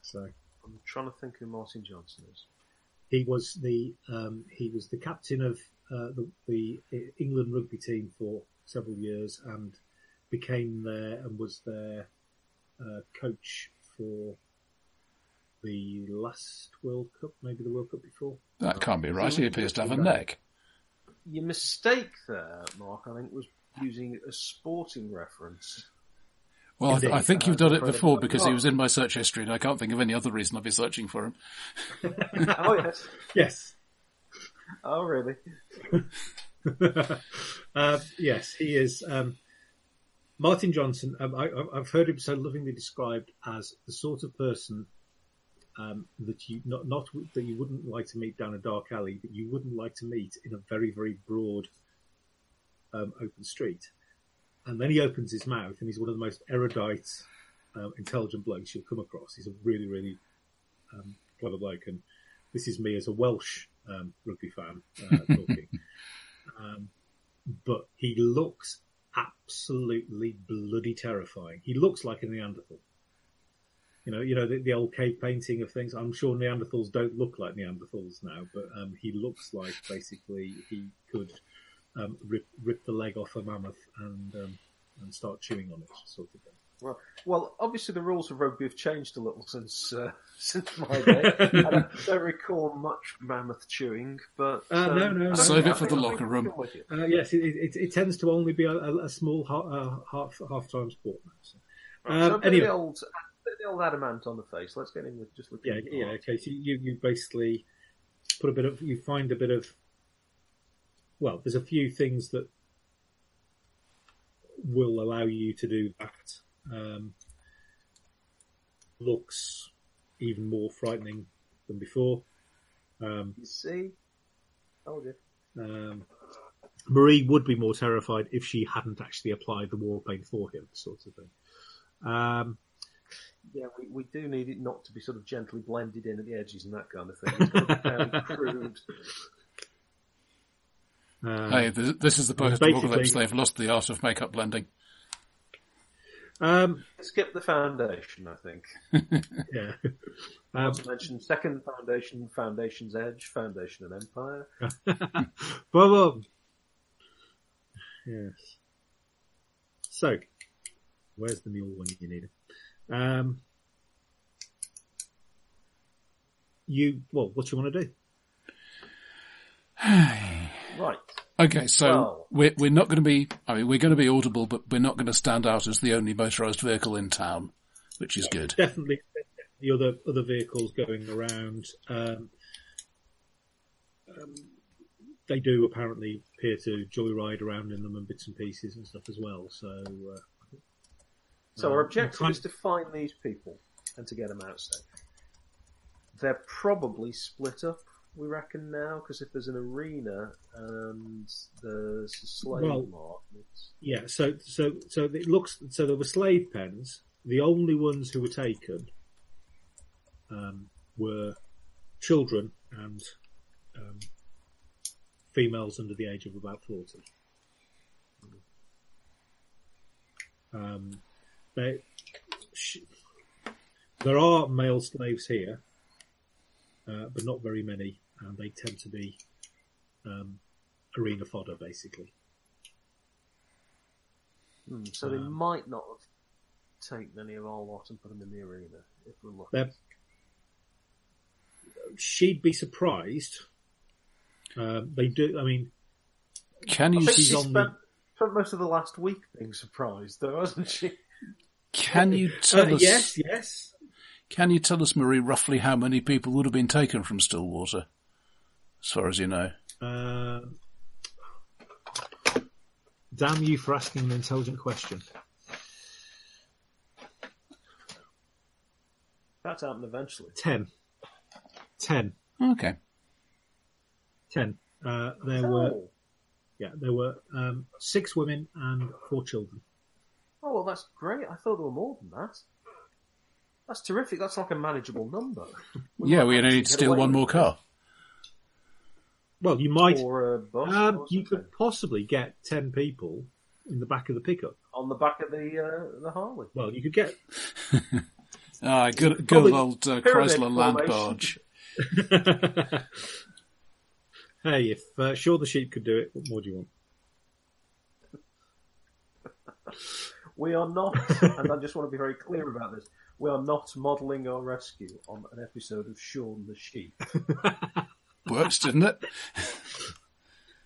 so I'm trying to think who Martin Johnson is. he was the um, he was the captain of uh, the, the England rugby team for several years and became their and was their uh, coach for the last World Cup, maybe the World Cup before. That can't be right. He appears to have a neck. Your mistake there, Mark, I think, was using a sporting reference. Well, I, Indeed. I think you've done it before because he was in my search history, and I can't think of any other reason I'd be searching for him. oh yes. Yes. Oh really? uh, yes, he is. Um, Martin Johnson. Um, I, I've heard him so lovingly described as the sort of person um, that you not not that you wouldn't like to meet down a dark alley, but you wouldn't like to meet in a very very broad um, open street. And then he opens his mouth, and he's one of the most erudite, um, intelligent blokes you'll come across. He's a really really um, clever bloke, and this is me as a Welsh um, rugby fan uh, talking. Um, but he looks absolutely bloody terrifying. He looks like a Neanderthal. You know, you know the, the old cave painting of things. I'm sure Neanderthals don't look like Neanderthals now, but um, he looks like basically he could um, rip rip the leg off a mammoth and um, and start chewing on it, sort of thing. Well, well, obviously the rules of rugby have changed a little since uh, since my day. I don't, don't recall much mammoth chewing, but Uh, no, um, no, I no. think- Save it I for the I locker room. I'm with you. Uh, yes, it, it, it tends to only be a, a, a small ha- uh, half half time sport. So. Right, Um, so anyway. the old, a bit of the old adamant on the face. Let's get in with just looking. Yeah, yeah. heart. Okay, so you you basically put a bit of you find a bit of well, there's a few things that will allow you to do that. Um, looks even more frightening than before. Um, You see, told you. um, Marie would be more terrified if she hadn't actually applied the war paint for him, sort of thing. Um, Yeah, we, we do need it not to be sort of gently blended in at the edges and that kind of thing. It's got to be fairly crude. uh, hey, th- this is the post-apocalypse. They've lost the art of makeup blending. Um, Skip the foundation, I think. yeah. Um, Not to mention second foundation, foundation's edge, foundation and empire. well, well, yes. So, where's the mule when you need it? Um, you, well, what do you want to do? Right. Okay, so Well- we're we're not going to be. I mean, we're going to be audible, but we're not going to stand out as the only motorised vehicle in town, which is good. Definitely the other other vehicles going around. Um, um, they do apparently appear to joyride around in them and bits and pieces and stuff as well. So, uh, So Um, our objective kind- is to find these people and to get them out safe. They're probably split up, we reckon now, because if there's an arena and there's a slave Well- market, Yeah, so so so it looks so there were slave pens. The only ones who were taken um, were children and um, females under the age of about forty. Um, they, sh- there are male slaves here, uh, but not very many, and they tend to be um, arena fodder, basically. Hmm, so they Um, might not have taken any of our lot and put them in the arena if we're lucky. She'd be surprised. Um, they do. I mean, Can I you think she's she on spent, spent most of the last week being surprised, though, hasn't she? can you uh, tell us? yes, yes. Can you tell us, Marie, roughly how many people would have been taken from Stillwater, as far as you know? Uh, damn you for asking an intelligent question. That's happened eventually. Ten. Ten. Okay. Ten. Uh, there were Oh. yeah, there were um, six women and four children. oh, well, that's great. I thought there were more than that. That's terrific. That's like a manageable number. Yeah, we only need to steal one more car. Well, you might. Or a bus. Um, or you could possibly get ten people in the back of the pickup. on the back of the uh, the Harley. Well, you could get Ah, good, good old uh, Chrysler land barge. hey, if uh, Shaun the Sheep could do it, what more do you want? We are not, and I just want to be very clear about this. We are not modelling our rescue on an episode of Shaun the Sheep. Works, didn't it?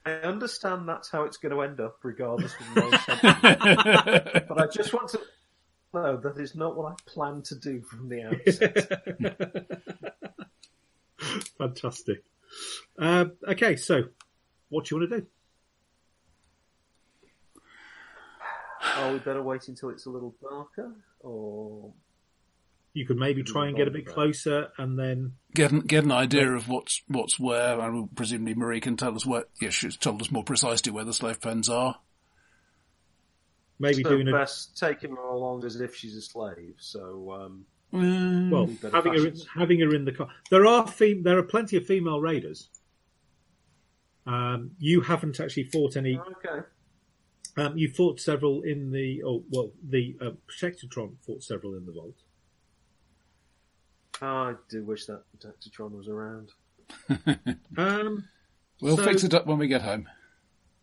I understand that's how it's going to end up, regardless of the moral sentiment. But I just want to though, that is not what I planned to do from the outset. Fantastic. Uh, okay, so what do you want to do? oh, we better wait until it's a little darker, or You could maybe try and get a bit closer, and then Get an, get an idea of what's what's where, and presumably Marie can tell us where. Yes, she's told us more precisely where the slave pens are. maybe so doing a best taking her along as if she's a slave. So um, Mm, well, better having her, in, having her in the car. There are fem- there are plenty of female raiders. Um, you haven't actually fought any. okay, Um, you fought several in the. Oh well, the uh, Protectotron fought several in the vault. Oh, I do wish that Protectotron was around. Um, we'll so- fix it up when we get home.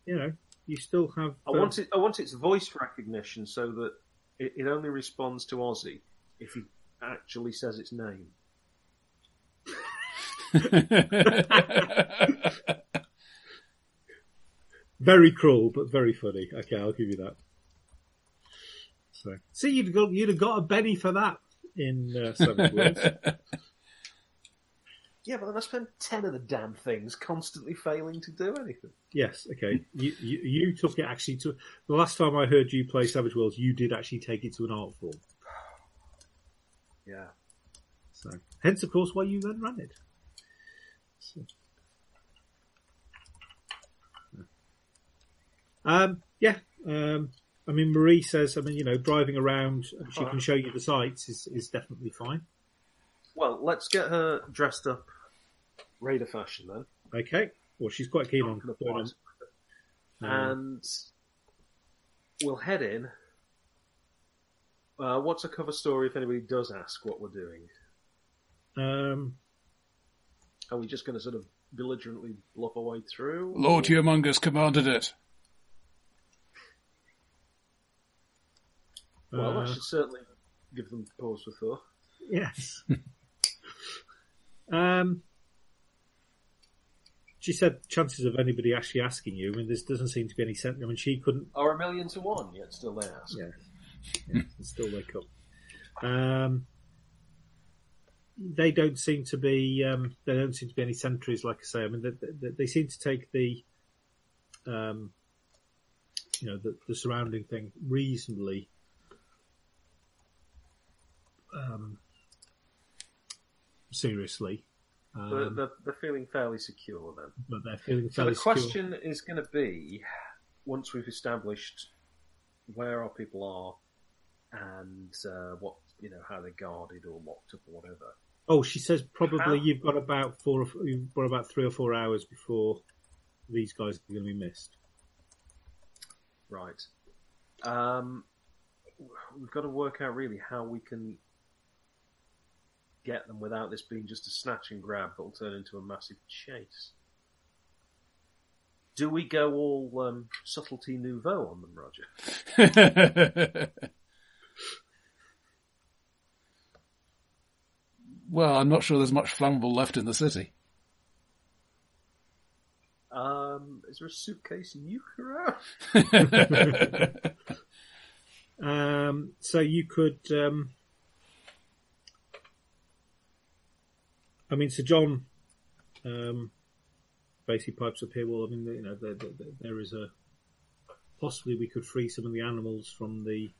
you know, you still have. I uh, want it. I want its voice recognition so that it, it only responds to Ozzy if he actually says its name. Very cruel, but very funny. Okay, I'll give you that. So, see, you'd got you'd have got a Benny for that in uh, Savage Worlds. Yeah, but then I spent ten of the damn things constantly failing to do anything. yes, okay. You, you you took it actually to the last time I heard you play Savage Worlds, you did actually take it to an art form. Yeah. So, hence, of course, why you then ran it. So. Um, yeah. Um, I mean, Marie says, I mean, you know, driving around, she can show you the sights is, is definitely fine. Well, let's get her dressed up, Raider fashion then, Okay. Well, she's quite keen on Good going on. Um, and we'll head in. Uh, what's a cover story if anybody does ask what we're doing? um, Are we just going to sort of belligerently bluff our way through? Lord Or- Humungus commanded it. Well, uh, that should certainly give them pause for thought. Yes. um, she said chances of anybody actually asking you. I mean, this doesn't seem to be any sense. I mean, she couldn't. Are a million to one yet still they ask? Yeah, yeah still they come. Um, they don't seem to be. Um, there don't seem to be any sentries. Like I say, I mean, they, they, they seem to take the, um, you know, the, the surrounding thing reasonably. Um, seriously, um, They're, they're, they're feeling fairly secure then. but they're feeling So fairly the secure. question is going to be, once we've established where our people are and uh, what you know how they're guarded or locked up or whatever. Oh, she says probably How- you've got about four, or, you've got about three or four hours before these guys are going to be missed. Right. Um, we've got to work out really how we can get them without this being just a snatch and grab that will turn into a massive chase. Do we go all um, subtlety nouveau on them, Roger? well, I'm not sure there's much flammable left in the city. Um, is there a suitcase nuke around? Um, so you could, um, I mean, Sir John um, basically pipes up here. Well, I mean, you know, there, there, there is a possibly we could free some of the animals from the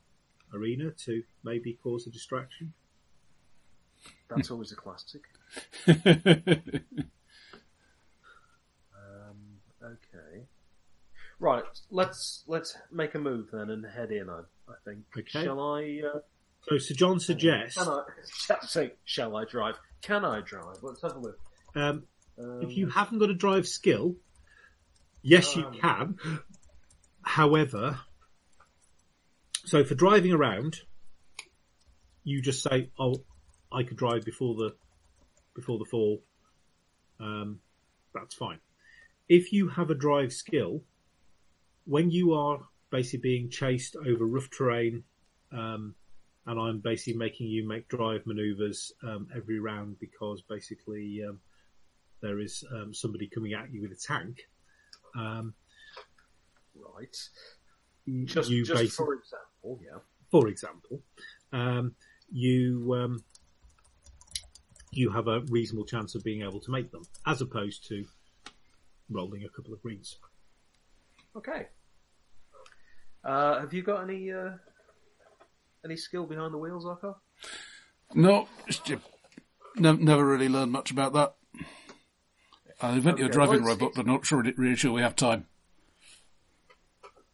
arena to maybe cause a distraction. That's always a classic. Um, okay. Right, let's let's make a move then and head in. I, I think. Okay. Shall I? Uh, So Sir John suggests can I? Shall, say, shall I drive? Can I drive? Let's have a look. um, Um, if you haven't got a drive skill, yes, you Um. can. However, so for driving around, you just say, "Oh, I could drive before the before the fall." Um, that's fine. If you have a drive skill, when you are basically being chased over rough terrain, um, and I'm basically making you make drive maneuvers um, every round because basically um, there is um, somebody coming at you with a tank. Um, right, just you just for example, yeah. for example, um, you um, you have a reasonable chance of being able to make them, as opposed to rolling a couple of greens. Okay. Uh, have you got any uh, any skill behind the wheels, Arco? No, it's ne- never really learned much about that. I invented a Okay, driving well, it's- robot, but not sure, really sure we have time.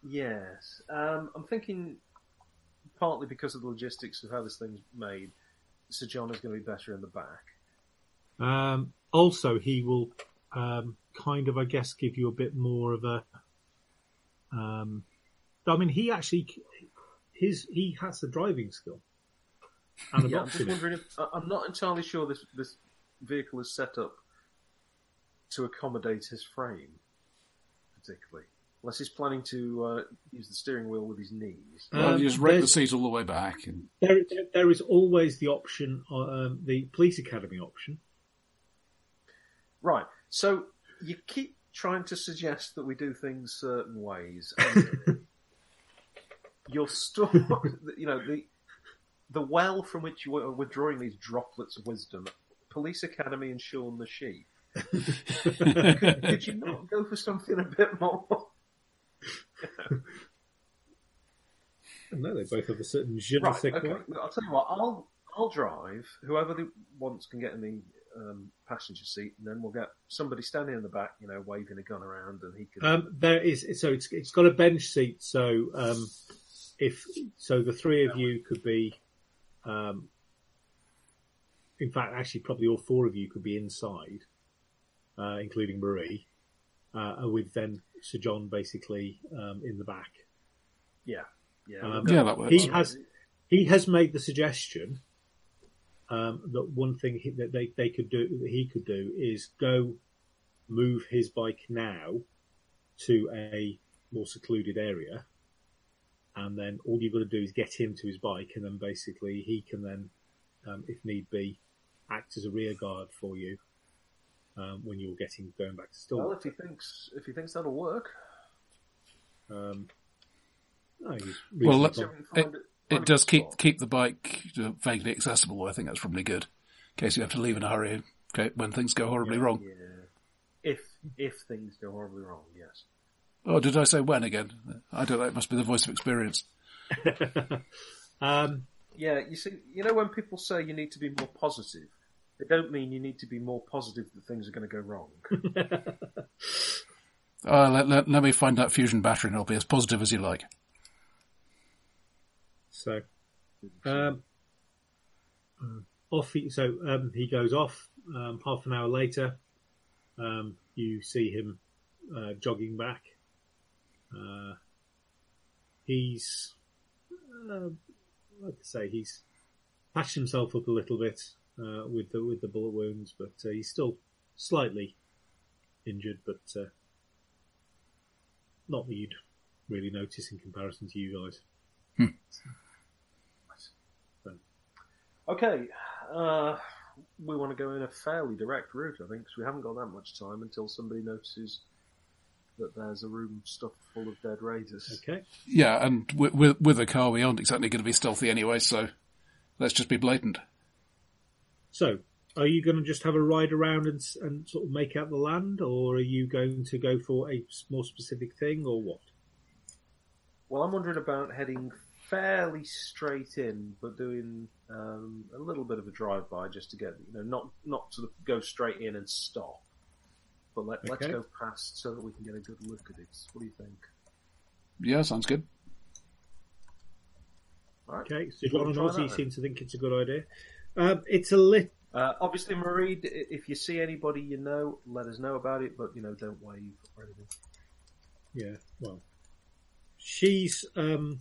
Yes. Um, I'm thinking partly because of the logistics of how this thing's made, Sir John is going to be better in the back. Um, also, he will um, kind of, I guess, give you a bit more of a. Um, I mean, he actually his he has the driving skill. And Yeah, I'm just wondering if I- I'm not entirely sure this this vehicle is set up to accommodate his frame, particularly. Unless he's planning to uh, use the steering wheel with his knees. Well, Um, you just rake the there's- seat all the way back. And, There, there- there is always the option, uh, um, the police academy option. Right. So you keep trying to suggest that we do things certain ways. And your story, you know, the the well from which you are withdrawing these droplets of wisdom, Police Academy and Shaun the Sheep. could, could you not go for something a bit more? No, they both have a certain je ne Right. sais Okay. quoi. I'll tell you what. I'll I'll drive. Whoever the, wants can get in the um, passenger seat, and then we'll get somebody standing in the back, you know, waving a gun around, and he can. Um, there is so it's it's got a bench seat. So um, if so, the three of you could be. Um, in fact, actually, probably all four of you could be inside, uh, including Marie, uh, with then Sir John basically um, in the back. yeah. Yeah. Um, Yeah, that works. He has he has made the suggestion um, that one thing he, that they, they could do that he could do is go move his bike now to a more secluded area, and then all you've got to do is get him to his bike, and then basically he can then, um, if need be, act as a rear guard for you um, when you're getting going back to store. Well, if he thinks if he thinks that'll work, Um, no, he's Well, let's- so com- we can It, find find it does keep spot. keep the bike uh, vaguely accessible. I think that's probably good, in case you have to leave in a hurry. Okay, when things go horribly wrong. Yeah. If if things go horribly wrong, yes. Oh, did I say when again? I don't know. It must be the voice of experience. um, Yeah, you see, you know when people say you need to be more positive, they don't mean you need to be more positive that things are going to go wrong. Uh, let, let, let me find that fusion battery and I'll be as positive as you like. So, um, off he, so um, he goes off. Um, half an hour later, um, you see him uh, jogging back. He's, uh, like I say, he's patched himself up a little bit uh, with the with the bullet wounds, but uh, he's still slightly injured, but uh, not that you'd really notice in comparison to you guys. Okay, uh, we want to go in a fairly direct route, I think, because we haven't got that much time until somebody notices that there's a room stuffed full of dead raiders. Okay. Yeah, and with, with, with a car, we aren't exactly going to be stealthy anyway, so let's just be blatant. So, are you going to just have a ride around and, and sort of make out the land, or are you going to go for a more specific thing, or what? Well, I'm wondering about heading fairly straight in, but doing um, a little bit of a drive-by just to get, you know, not not sort of go straight in and stop, but let, let's Okay. go past so that we can get a good look at it. What do you think? Yeah, sounds good. All right. Okay, so Sir John and try Ozzy seem to think it's a good idea. Um, it's a lit. Uh, obviously, Marie, if you see anybody you know, let us know about it, but, you know, don't wave or anything. Yeah, well, she's um,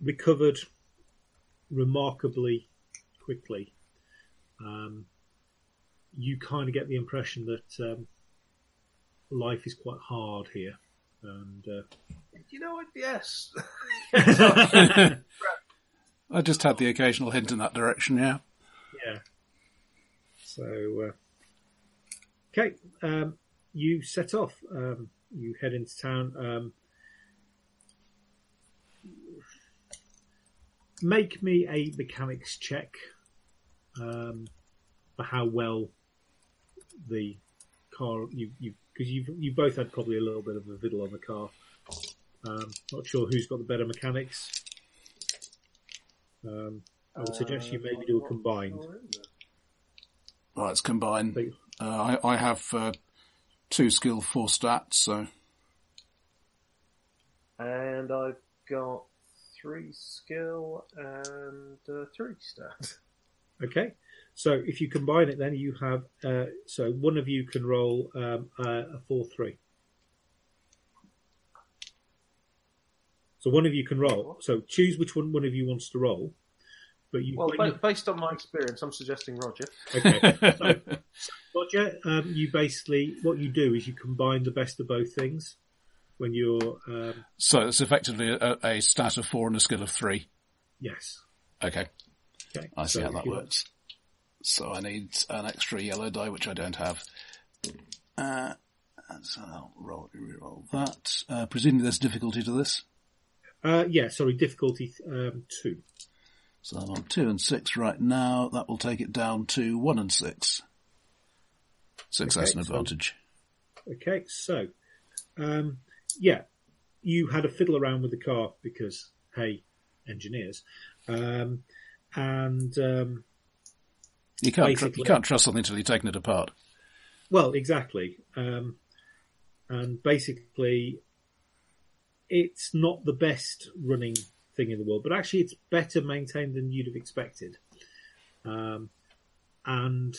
recovered remarkably quickly. Um, you kind of get the impression that um, life is quite hard here, and uh, You know what? Yes. I just had the occasional hint in that direction, yeah. Yeah. So, uh, okay, um, you set off. Um, you head into town. Um, make me a mechanics check um, for how well the car you you because you've you both had probably a little bit of a fiddle on the car. Um, not sure who's got the better mechanics. Um, I would suggest you maybe do a combined. Right, it's combined. But- Uh, I, I have uh, two skill, four stats, so And I've got three skill and uh, three stats. Okay, so if you combine it, then you have uh, so one of you can roll um, uh, a four three. So one of you can roll. So choose which one one of you wants to roll. But you, Well, ba- you- based on my experience, I'm suggesting Roger. okay. So, Roger, um, you basically what you do is you combine the best of both things when you're um, so it's effectively a, a stat of four and a skill of three. yes. Okay, Okay, I see so how if that you- works. So I need an extra yellow die, which I don't have. Uh, so I'll roll, re-roll that. Uh, presumably there's difficulty to this. Uh, yeah, sorry, difficulty um, two. So I'm on two and six right now. That will take it down to one and six. Success Okay, and so- advantage. Okay, so um, yeah, you had a fiddle around with the car because hey, engineers, um, and um, You can't, tr- you can't trust something until you've taken it apart. well, exactly, um, and basically, it's not the best running thing in the world, but actually, it's better maintained than you'd have expected, um, and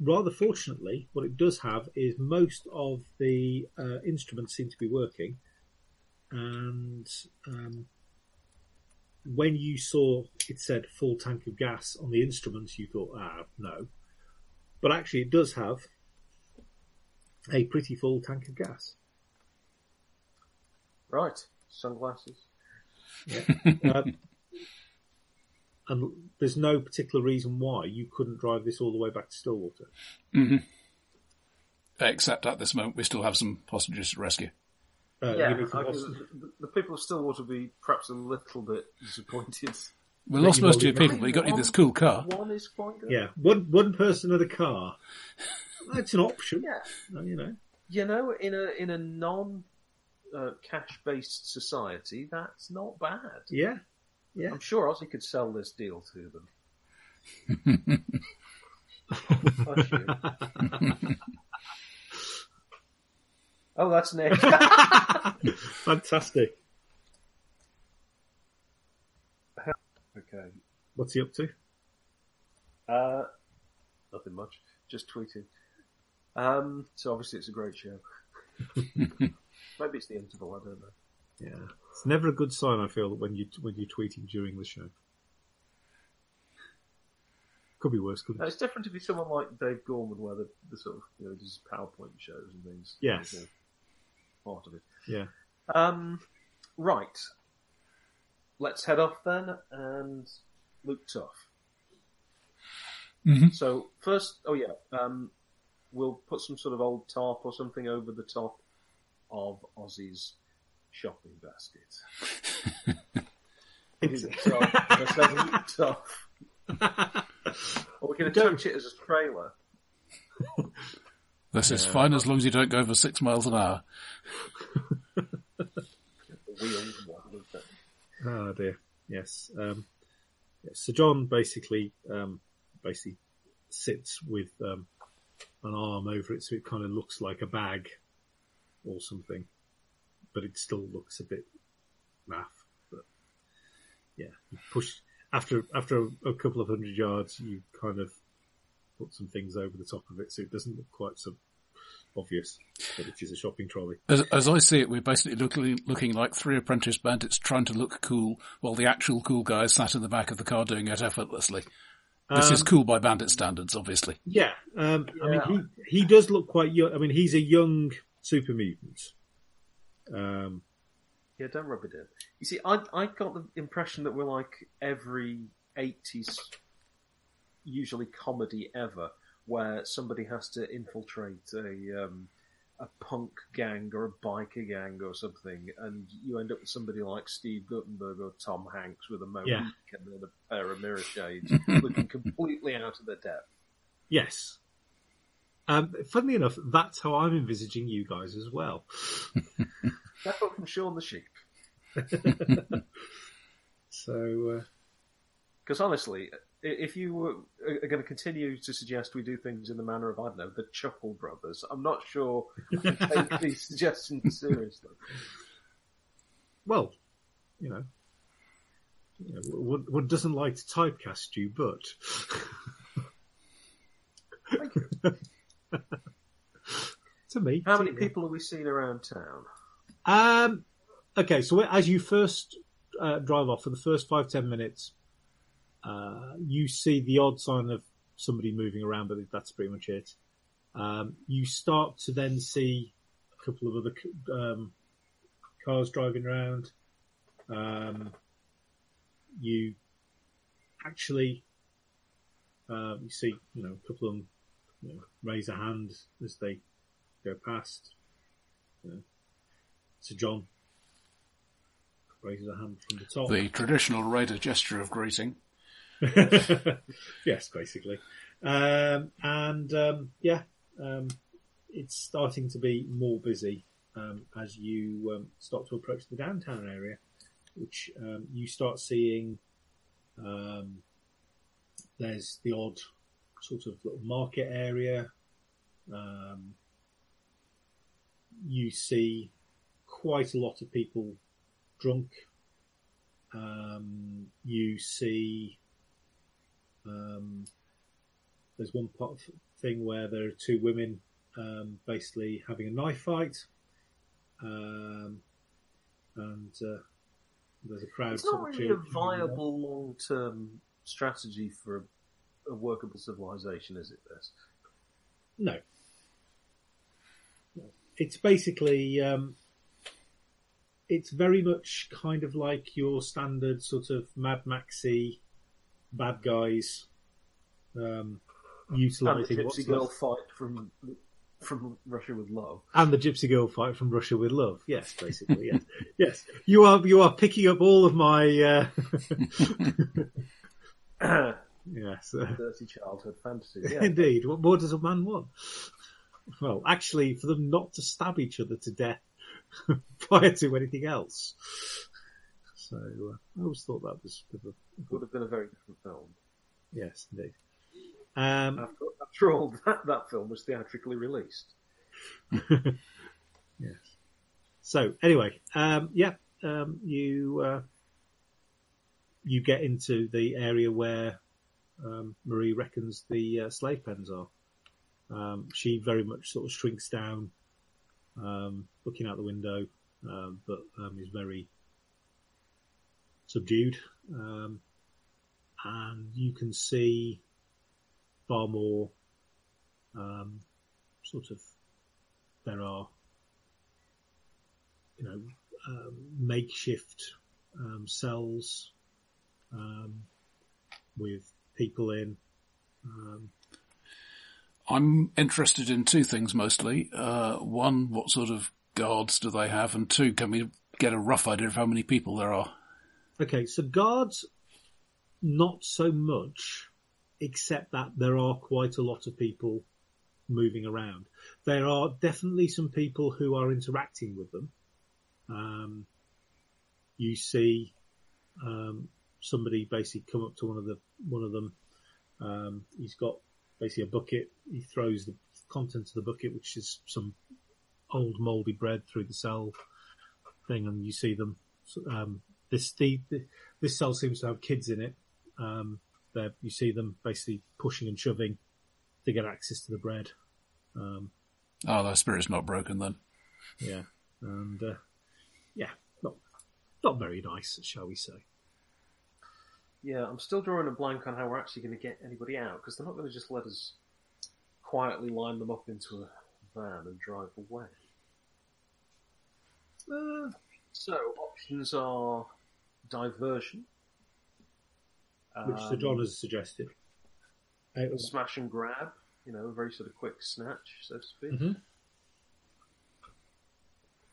rather fortunately, what it does have is most of the uh, instruments seem to be working. And um, when you saw it said full tank of gas on the instruments, you thought, ah, no. But actually, it does have a pretty full tank of gas. Right, sunglasses. Um, and there's no particular reason why you couldn't drive this all the way back to Stillwater. Except at this moment, we still have some hostages to rescue. Uh, yeah, you need to I- watch- the, the people of Stillwater will be perhaps a little bit disappointed. We lost most of your people, but you got you this cool car. One is quite good. Yeah, one one person at a car. That's an option. Yeah. Uh, You know. You know, in a in a non uh, cash based society, that's not bad. Yeah. Yeah. I'm sure Ozzy could sell this deal to them. Hush you. oh, that's Nick. Fantastic. okay. What's he up to? Uh, nothing much. Just tweeting. Um, so obviously it's a great show. Maybe it's the interval. I don't know. Yeah. It's never a good sign. I feel when you when you're tweeting during the show. Could be worse. Couldn't No, it? it's different to be someone like Dave Gorman, where the, the sort of you know does PowerPoint shows and things. Yes. It's all Part of it. Yeah. Um, right. Let's head off then and look tough. Mhm. So first, oh yeah, um, we'll put some sort of old tarp or something over the top of Ozzy's shopping basket. Is it tough? A look tough. Or we can attach it as a trailer. This is fine as long as you don't go over six miles an hour. The wheels wobble a bit. Oh dear. Yes. Um, yes. So John basically um, basically sits with um, an arm over it, so it kind of looks like a bag or something, but it still looks a bit naff. But yeah, you push after after a, a couple of hundred yards, you kind of put some things over the top of it, so it doesn't look quite so obvious that it is a shopping trolley. As, as I see it, we're basically looking, looking like three apprentice bandits trying to look cool, while the actual cool guy is sat in the back of the car doing it effortlessly. This is Um, cool by bandit standards, obviously. Yeah, um, I Yeah. mean, he he does look quite young. I mean, he's a young super mutant. Um, Yeah, don't rub it in. You see, I I got the impression that we're like every eighties, usually comedy ever, where somebody has to infiltrate a um, a punk gang or a biker gang or something, and you end up with somebody like Steve Guttenberg or Tom Hanks with a Mohican Yeah. and a pair of mirror shades, looking completely out of their depth. Yes. Um, funnily enough, that's how I'm envisaging you guys as well. Step up from Shaun the Sheep. So, uh, Because honestly, i- if you were, are going to continue to suggest we do things in the manner of, I don't know, the Chuckle Brothers, I'm not sure I take these suggestions seriously. well, you know, you know, one, one doesn't like to typecast you, but Thank you. to me, How many you. people have we seeing around town? Um, okay, so as you first uh, drive off for the first five ten minutes, uh, you see the odd sign of somebody moving around, but that's pretty much it. Um, you start to then see a couple of other um, cars driving around. Um, you actually uh, you see, you know, a couple of them you know, raise a hand as they go past. Sir John raises a hand from the top. The traditional raider gesture of greeting. yes, basically. Um, and um, yeah, um, it's starting to be more busy um, as you um, start to approach the downtown area, which um, you start seeing. There's the odd sort of little market area. You see quite a lot of people drunk. You see um, there's one part of thing where there are two women um, basically having a knife fight, um, and uh, there's a crowd. It's sort not of really a viable long-term strategy for a, a workable civilization, is it? This. No. No. It's basically, um, it's very much kind of like your standard sort of Mad Maxy bad guys, um, And the utilizing Gypsy what's Girl fight from from Russia with Love. and the Gypsy Girl fight from Russia with Love. Yes, basically, yes, yes. You are you are picking up all of my uh, yes. uh, Dirty childhood fantasies. Yeah. Indeed. What more does a man want? Well, actually, for them not to stab each other to death prior to anything else. So uh, I always thought that was a bit of a, Would have been a very different film. yes, indeed. Um, After, after all, that, that film was theatrically released. yes. So anyway, um, yeah, um, you uh, you get into the area where um, Marie reckons the uh, slave pens are. Um, she very much sort of shrinks down, um, looking out the window, um, but um, is very subdued. Um, and you can see far more um, sort of there are you know um, makeshift um, cells um, with people in. Um, I'm interested in two things mostly. Uh, one, what sort of guards do they have? And two, can we get a rough idea of how many people there are? Okay, so guards, not so much, except that there are quite a lot of people moving around. There are definitely some people who are interacting with them. Um, you see um, somebody basically come up to one of the one of them. Um, he's got basically a bucket. He throws the contents of the bucket, which is some old mouldy bread, through the cell thing, and you see them. Um, this the, the this cell seems to have kids in it. Um, there you see them basically pushing and shoving to get access to the bread. Um, Oh, their spirit's not broken then. yeah, and uh, yeah, not not very nice, shall we say? Yeah, I'm still drawing a blank on how we're actually going to get anybody out because they're not going to just let us quietly line them up into a van and drive away. Uh, So options are diversion, which Sir um, John has suggested. Out of- smash and grab, you know, a very sort of quick snatch, so to speak. Mhm.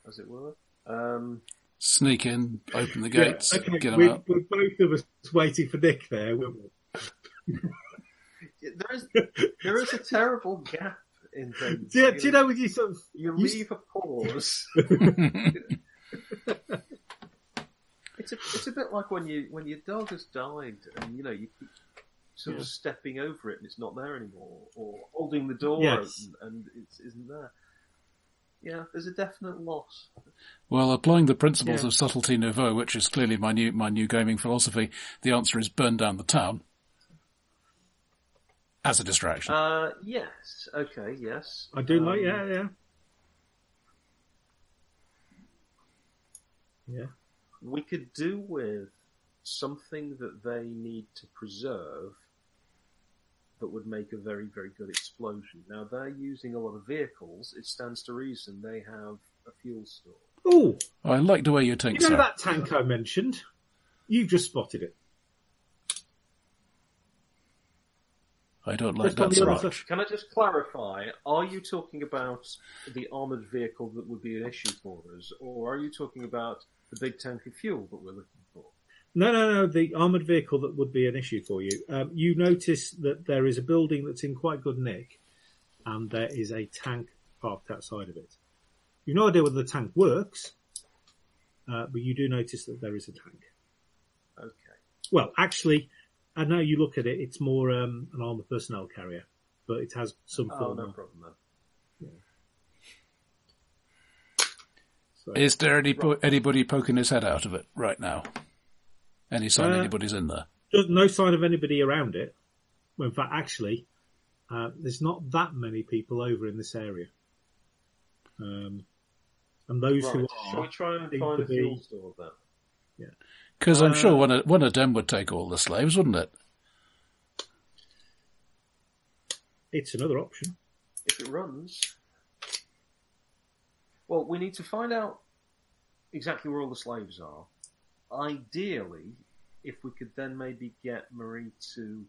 as it were. Um, Sneak in, open the Yeah, gates, okay, get them we're, out. we're both of us waiting for Nick there. weren't we? there is there is a terrible gap in things. Do you, do you know when you sort of You you- leave a pause. It's a it's a bit like when you when your dog has died and you know you keep sort Yeah. of stepping over it and it's not there anymore, or holding the door Yes. open and it isn't there. Yeah, there's a definite loss. Well, applying the principles Yeah. of subtlety nouveau, which is clearly my new my new gaming philosophy, the answer is burn down the town as a distraction. Uh, yes, okay, yes. I do like, Um, yeah, yeah, yeah. We could do with something that they need to preserve that would make a very, very good explosion. Now they're using a lot of vehicles. It stands to reason they have a fuel store. Oh, I like the way you think, you know sir. that tank I mentioned? You've just spotted it. I don't like Just that, the sir. other Arch. side. Can I just clarify? Are you talking about the armored vehicle that would be an issue for us, or are you talking about the big tank of fuel that we're looking for? No, no, no. The armored vehicle that would be an issue for you. Um, you notice that there is a building that's in quite good nick, and there is a tank parked outside of it. You've no idea whether the tank works, uh, but you do notice that there is a tank. Okay. Well, actually, I know you look at it; it's more um, an armored personnel carrier, but it has some Oh, form no of. problem then. So, Is there any po- anybody poking his head out of it right now? Any sign Uh, anybody's in there? No sign of anybody around it. Well, in fact, actually, uh, there's not that many people over in this area. Um, and those who Right. Shall are, we try and find to a fuel store then? Yeah. Because I'm uh, sure one of, one of them would take all the slaves, wouldn't it? it's another option. if it runs. Well, we need to find out exactly where all the slaves are. Ideally, if we could then maybe get Marie to,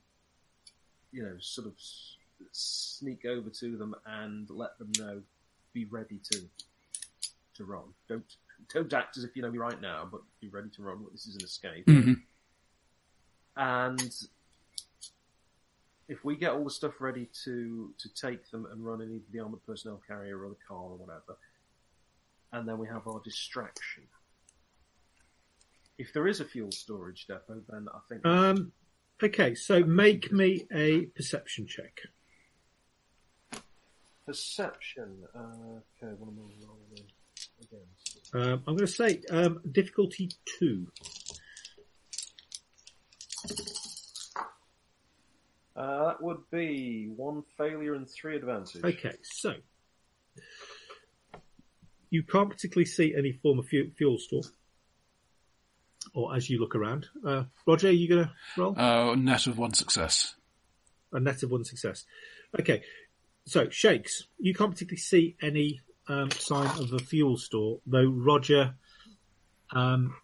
you know, sort of sneak over to them and let them know, be ready to to run. Don't don't act as if you know me right now, but be ready to run. This is an escape. hmm And if we get all the stuff ready to to take them and run in either the armored personnel carrier or the car or whatever, and then we have our distraction. If there is a fuel storage depot, then I think Um, okay, so make me a perception check. perception. Uh, okay, what am I rolling against? Um, I'm going to say um, difficulty two. Uh, that would be one failure and three advantage. Okay, so you can't particularly see any form of fu- fuel store, or as you look around. Uh, Roger, are you going to roll Uh, net of one success. a net of one success? Okay, so shakes. You can't particularly see any um, sign of a fuel store, though Roger um,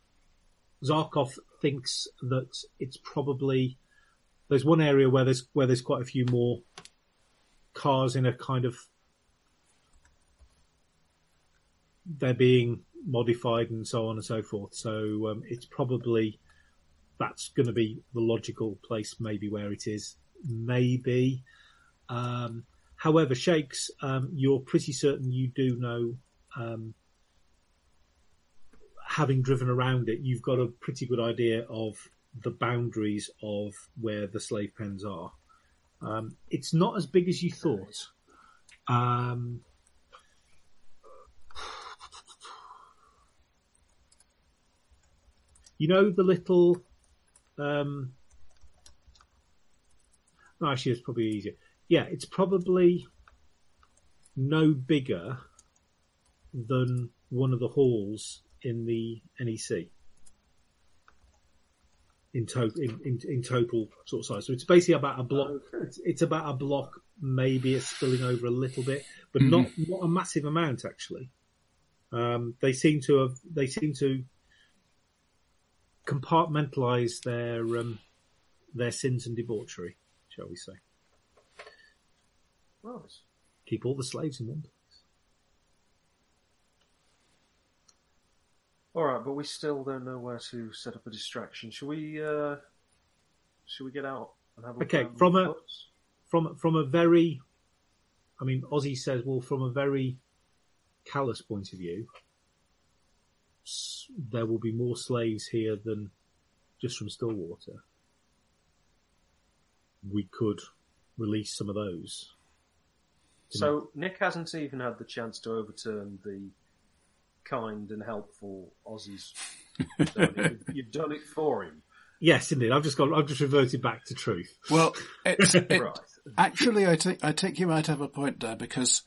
Zarkov thinks that it's probably there's one area where there's where there's quite a few more cars in a kind of they're being modified and so on and so forth. So um, it's probably that's going to be the logical place, maybe where it is. Maybe. Um, however, Shakes, um, you're pretty certain you do know. Um, having driven around it, you've got a pretty good idea of the boundaries of where the slave pens are. Um, it's not as big as you thought. You know the little. Um, no, actually, it's probably easier. Yeah, it's probably no bigger than one of the halls in the NEC in total in, in, in total sort of size. So it's basically about a block. It's, it's about a block. Maybe it's spilling over a little bit, but not not a massive amount actually. Um, they seem to have they seem to compartmentalize their um, their sins and debauchery, shall we say? Right. Keep all the slaves in one place. All right, but we still don't know where to set up a distraction. Should we? Uh, shall we get out and have a Okay, from a-? From from a very, I mean, Ozzy says, well, from a very callous point of view, s- there will be more slaves here than just from Stillwater. We could release some of those. So Nick hasn't even had the chance to overturn the kind and helpful Aussies. You've- You've done it for him, Yes, indeed. I've just got. I've just reverted back to truth. Well, it's, it, right? actually, I think I think you might have a point there because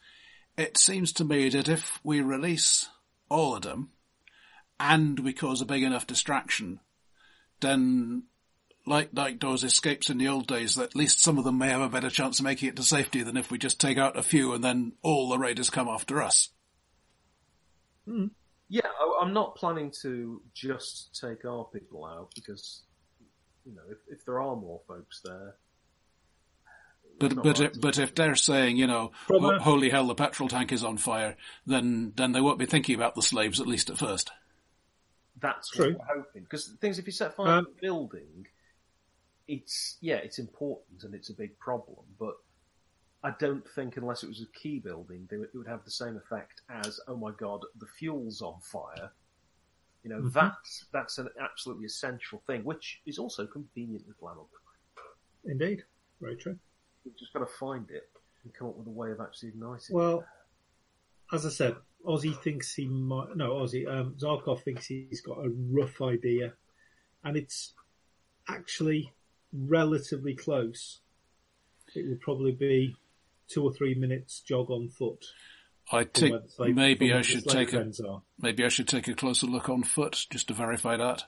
it seems to me that if we release all of them and we cause a big enough distraction, then like like those escapes in the old days, at least some of them may have a better chance of making it to safety than if we just take out a few and then all the raiders come after us. Hmm. Yeah, I, I'm not planning to just take our people out because you know if, if there are more folks there. But but if, but if they're saying you know From "Ho- holy hell the petrol tank is on fire, then then they won't be thinking about the slaves at least at first. That's True. what we're hoping. Because things, if you set fire Um, to a building, it's yeah, it's important and it's a big problem. But I don't think unless it was a key building, they would, it would have the same effect as oh my god, the fuel's on fire. You know Mhm. that's that's an absolutely essential thing, which is also conveniently flammable. Indeed, very true. We've just got to find it and come up with a way of actually igniting. it. Well, as I said, Ozzy thinks he might. No, Ozzy. Um, Zarkov thinks he's got a rough idea, and it's actually relatively close. It would probably be two or three minutes jog on foot. I from think slave- maybe I should take a are. maybe I should take a closer look on foot just to verify that,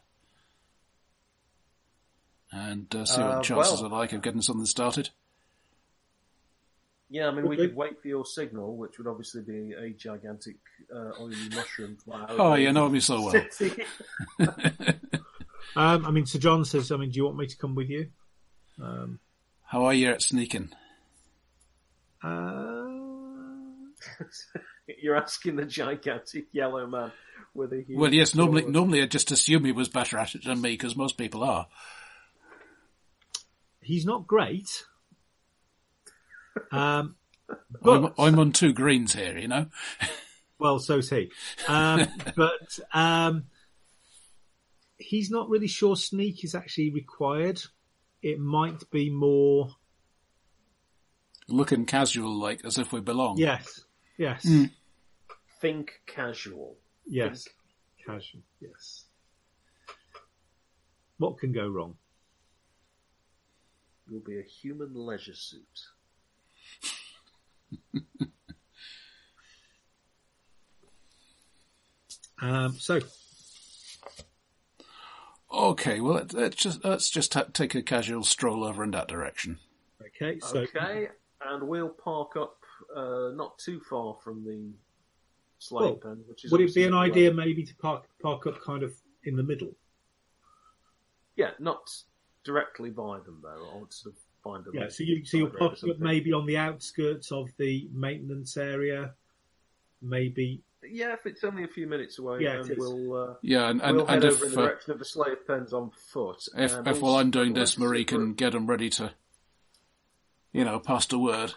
and uh, see what Uh, chances well- are like of getting something started. Yeah, I mean, we Okay. could wait for your signal, which would obviously be a gigantic uh, oily mushroom cloud. Oh, you know me so well. Um, I mean, Sir John says, I mean, do you want me to come with you? Um, How are you at sneaking? uh, You're asking the gigantic yellow man with a Well, yes. Normally, sword. normally I just assume he was better at it than me because most people are. he's not great. Um, I'm, I'm on two greens here, you know. Well, so's he. Um, but um, he's not really sure sneak is actually required. It might be more. Looking casual, like as if we belong. Yes, yes, Mm. think casual. yes. Casual. Yes. What can go wrong? You'll be a human leisure suit. Um, so Okay. Well, let- let's just let's just ta take a casual stroll over in that direction. okay, so Okay, and we'll park up uh, not too far from the slave Well, pen, which is would it be an idea way- maybe to park park up kind of in the middle? Yeah, not directly by them though. I would sort of find a Yeah. So you so you'll side road or park up something. maybe on the outskirts of the maintenance area, maybe. Yeah, if it's only a few minutes away, Yeah, then it is. we'll uh, Yeah, and and, we'll head and over if in the uh, direction of the slave pens on foot. if and if while I'm doing this, Marie can if get them ready to, you know, pass the word.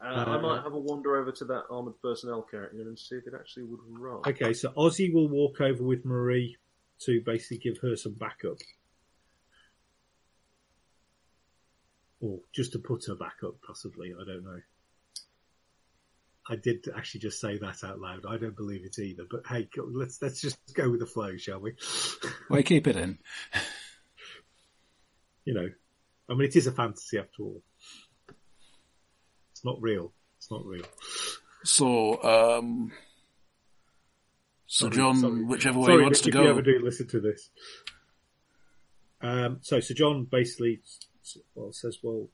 Uh, I might have a wander over to that armoured personnel carrier and see if it actually would run. Okay, so Ozzy will walk over with Marie to basically give her some backup. Or just to put her back up, possibly. I don't know. I did actually just say that out loud. I don't believe it either. But hey, let's let's just go with the flow, shall we? Why keep it in? you know, I mean, it is a fantasy after all. It's not real. It's not real. So, um, so Sorry, John, sorry. whichever way Sorry, he wants Nick, to if you go. ever do listen to this. Um, so, Sir John basically well says, "Well,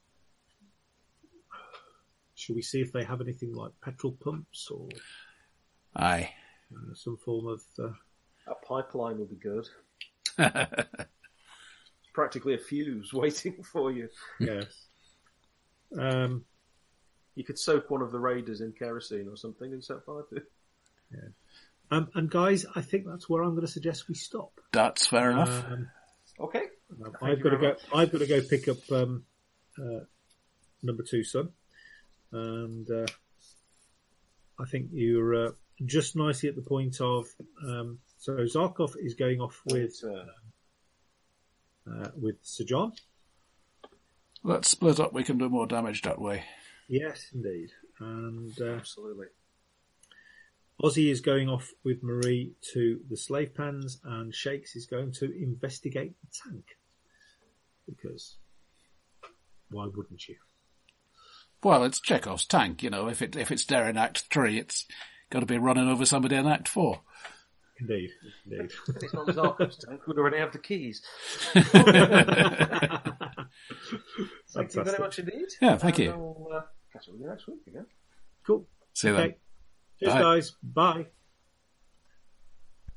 should we see if they have anything like petrol pumps or Aye. uh, some form of?" Uh, A pipeline will be good. Practically a fuse waiting for you. yes. Um, You could soak one of the raiders in kerosene or something and set fire to. it. Um, and guys, I think that's where I'm going to suggest we stop. That's fair enough. Um, Okay. Um, I've got to very go. I've got to go pick up um, uh, number two, son, and uh, I think you're uh, just nicely at the point of. Um, so Zarkov is going off with Uh, uh, with Sir John. Let's split up. We can do more damage that way. Yes, indeed, and uh, absolutely. Ozzy is going off with Marie to the slave pans, and Shakes is going to investigate the tank because why wouldn't you? Well, it's Chekhov's tank. You know, if it if it's there in Act Three, it's got to be running over somebody in Act Four. Indeed, indeed. It's not Zarkov's tank. We'd already have the keys. Thank you very much indeed. Yeah, thank you. I'll uh, catch up with you next week again. Cool. See you then. Cheers, Bye. guys. Bye.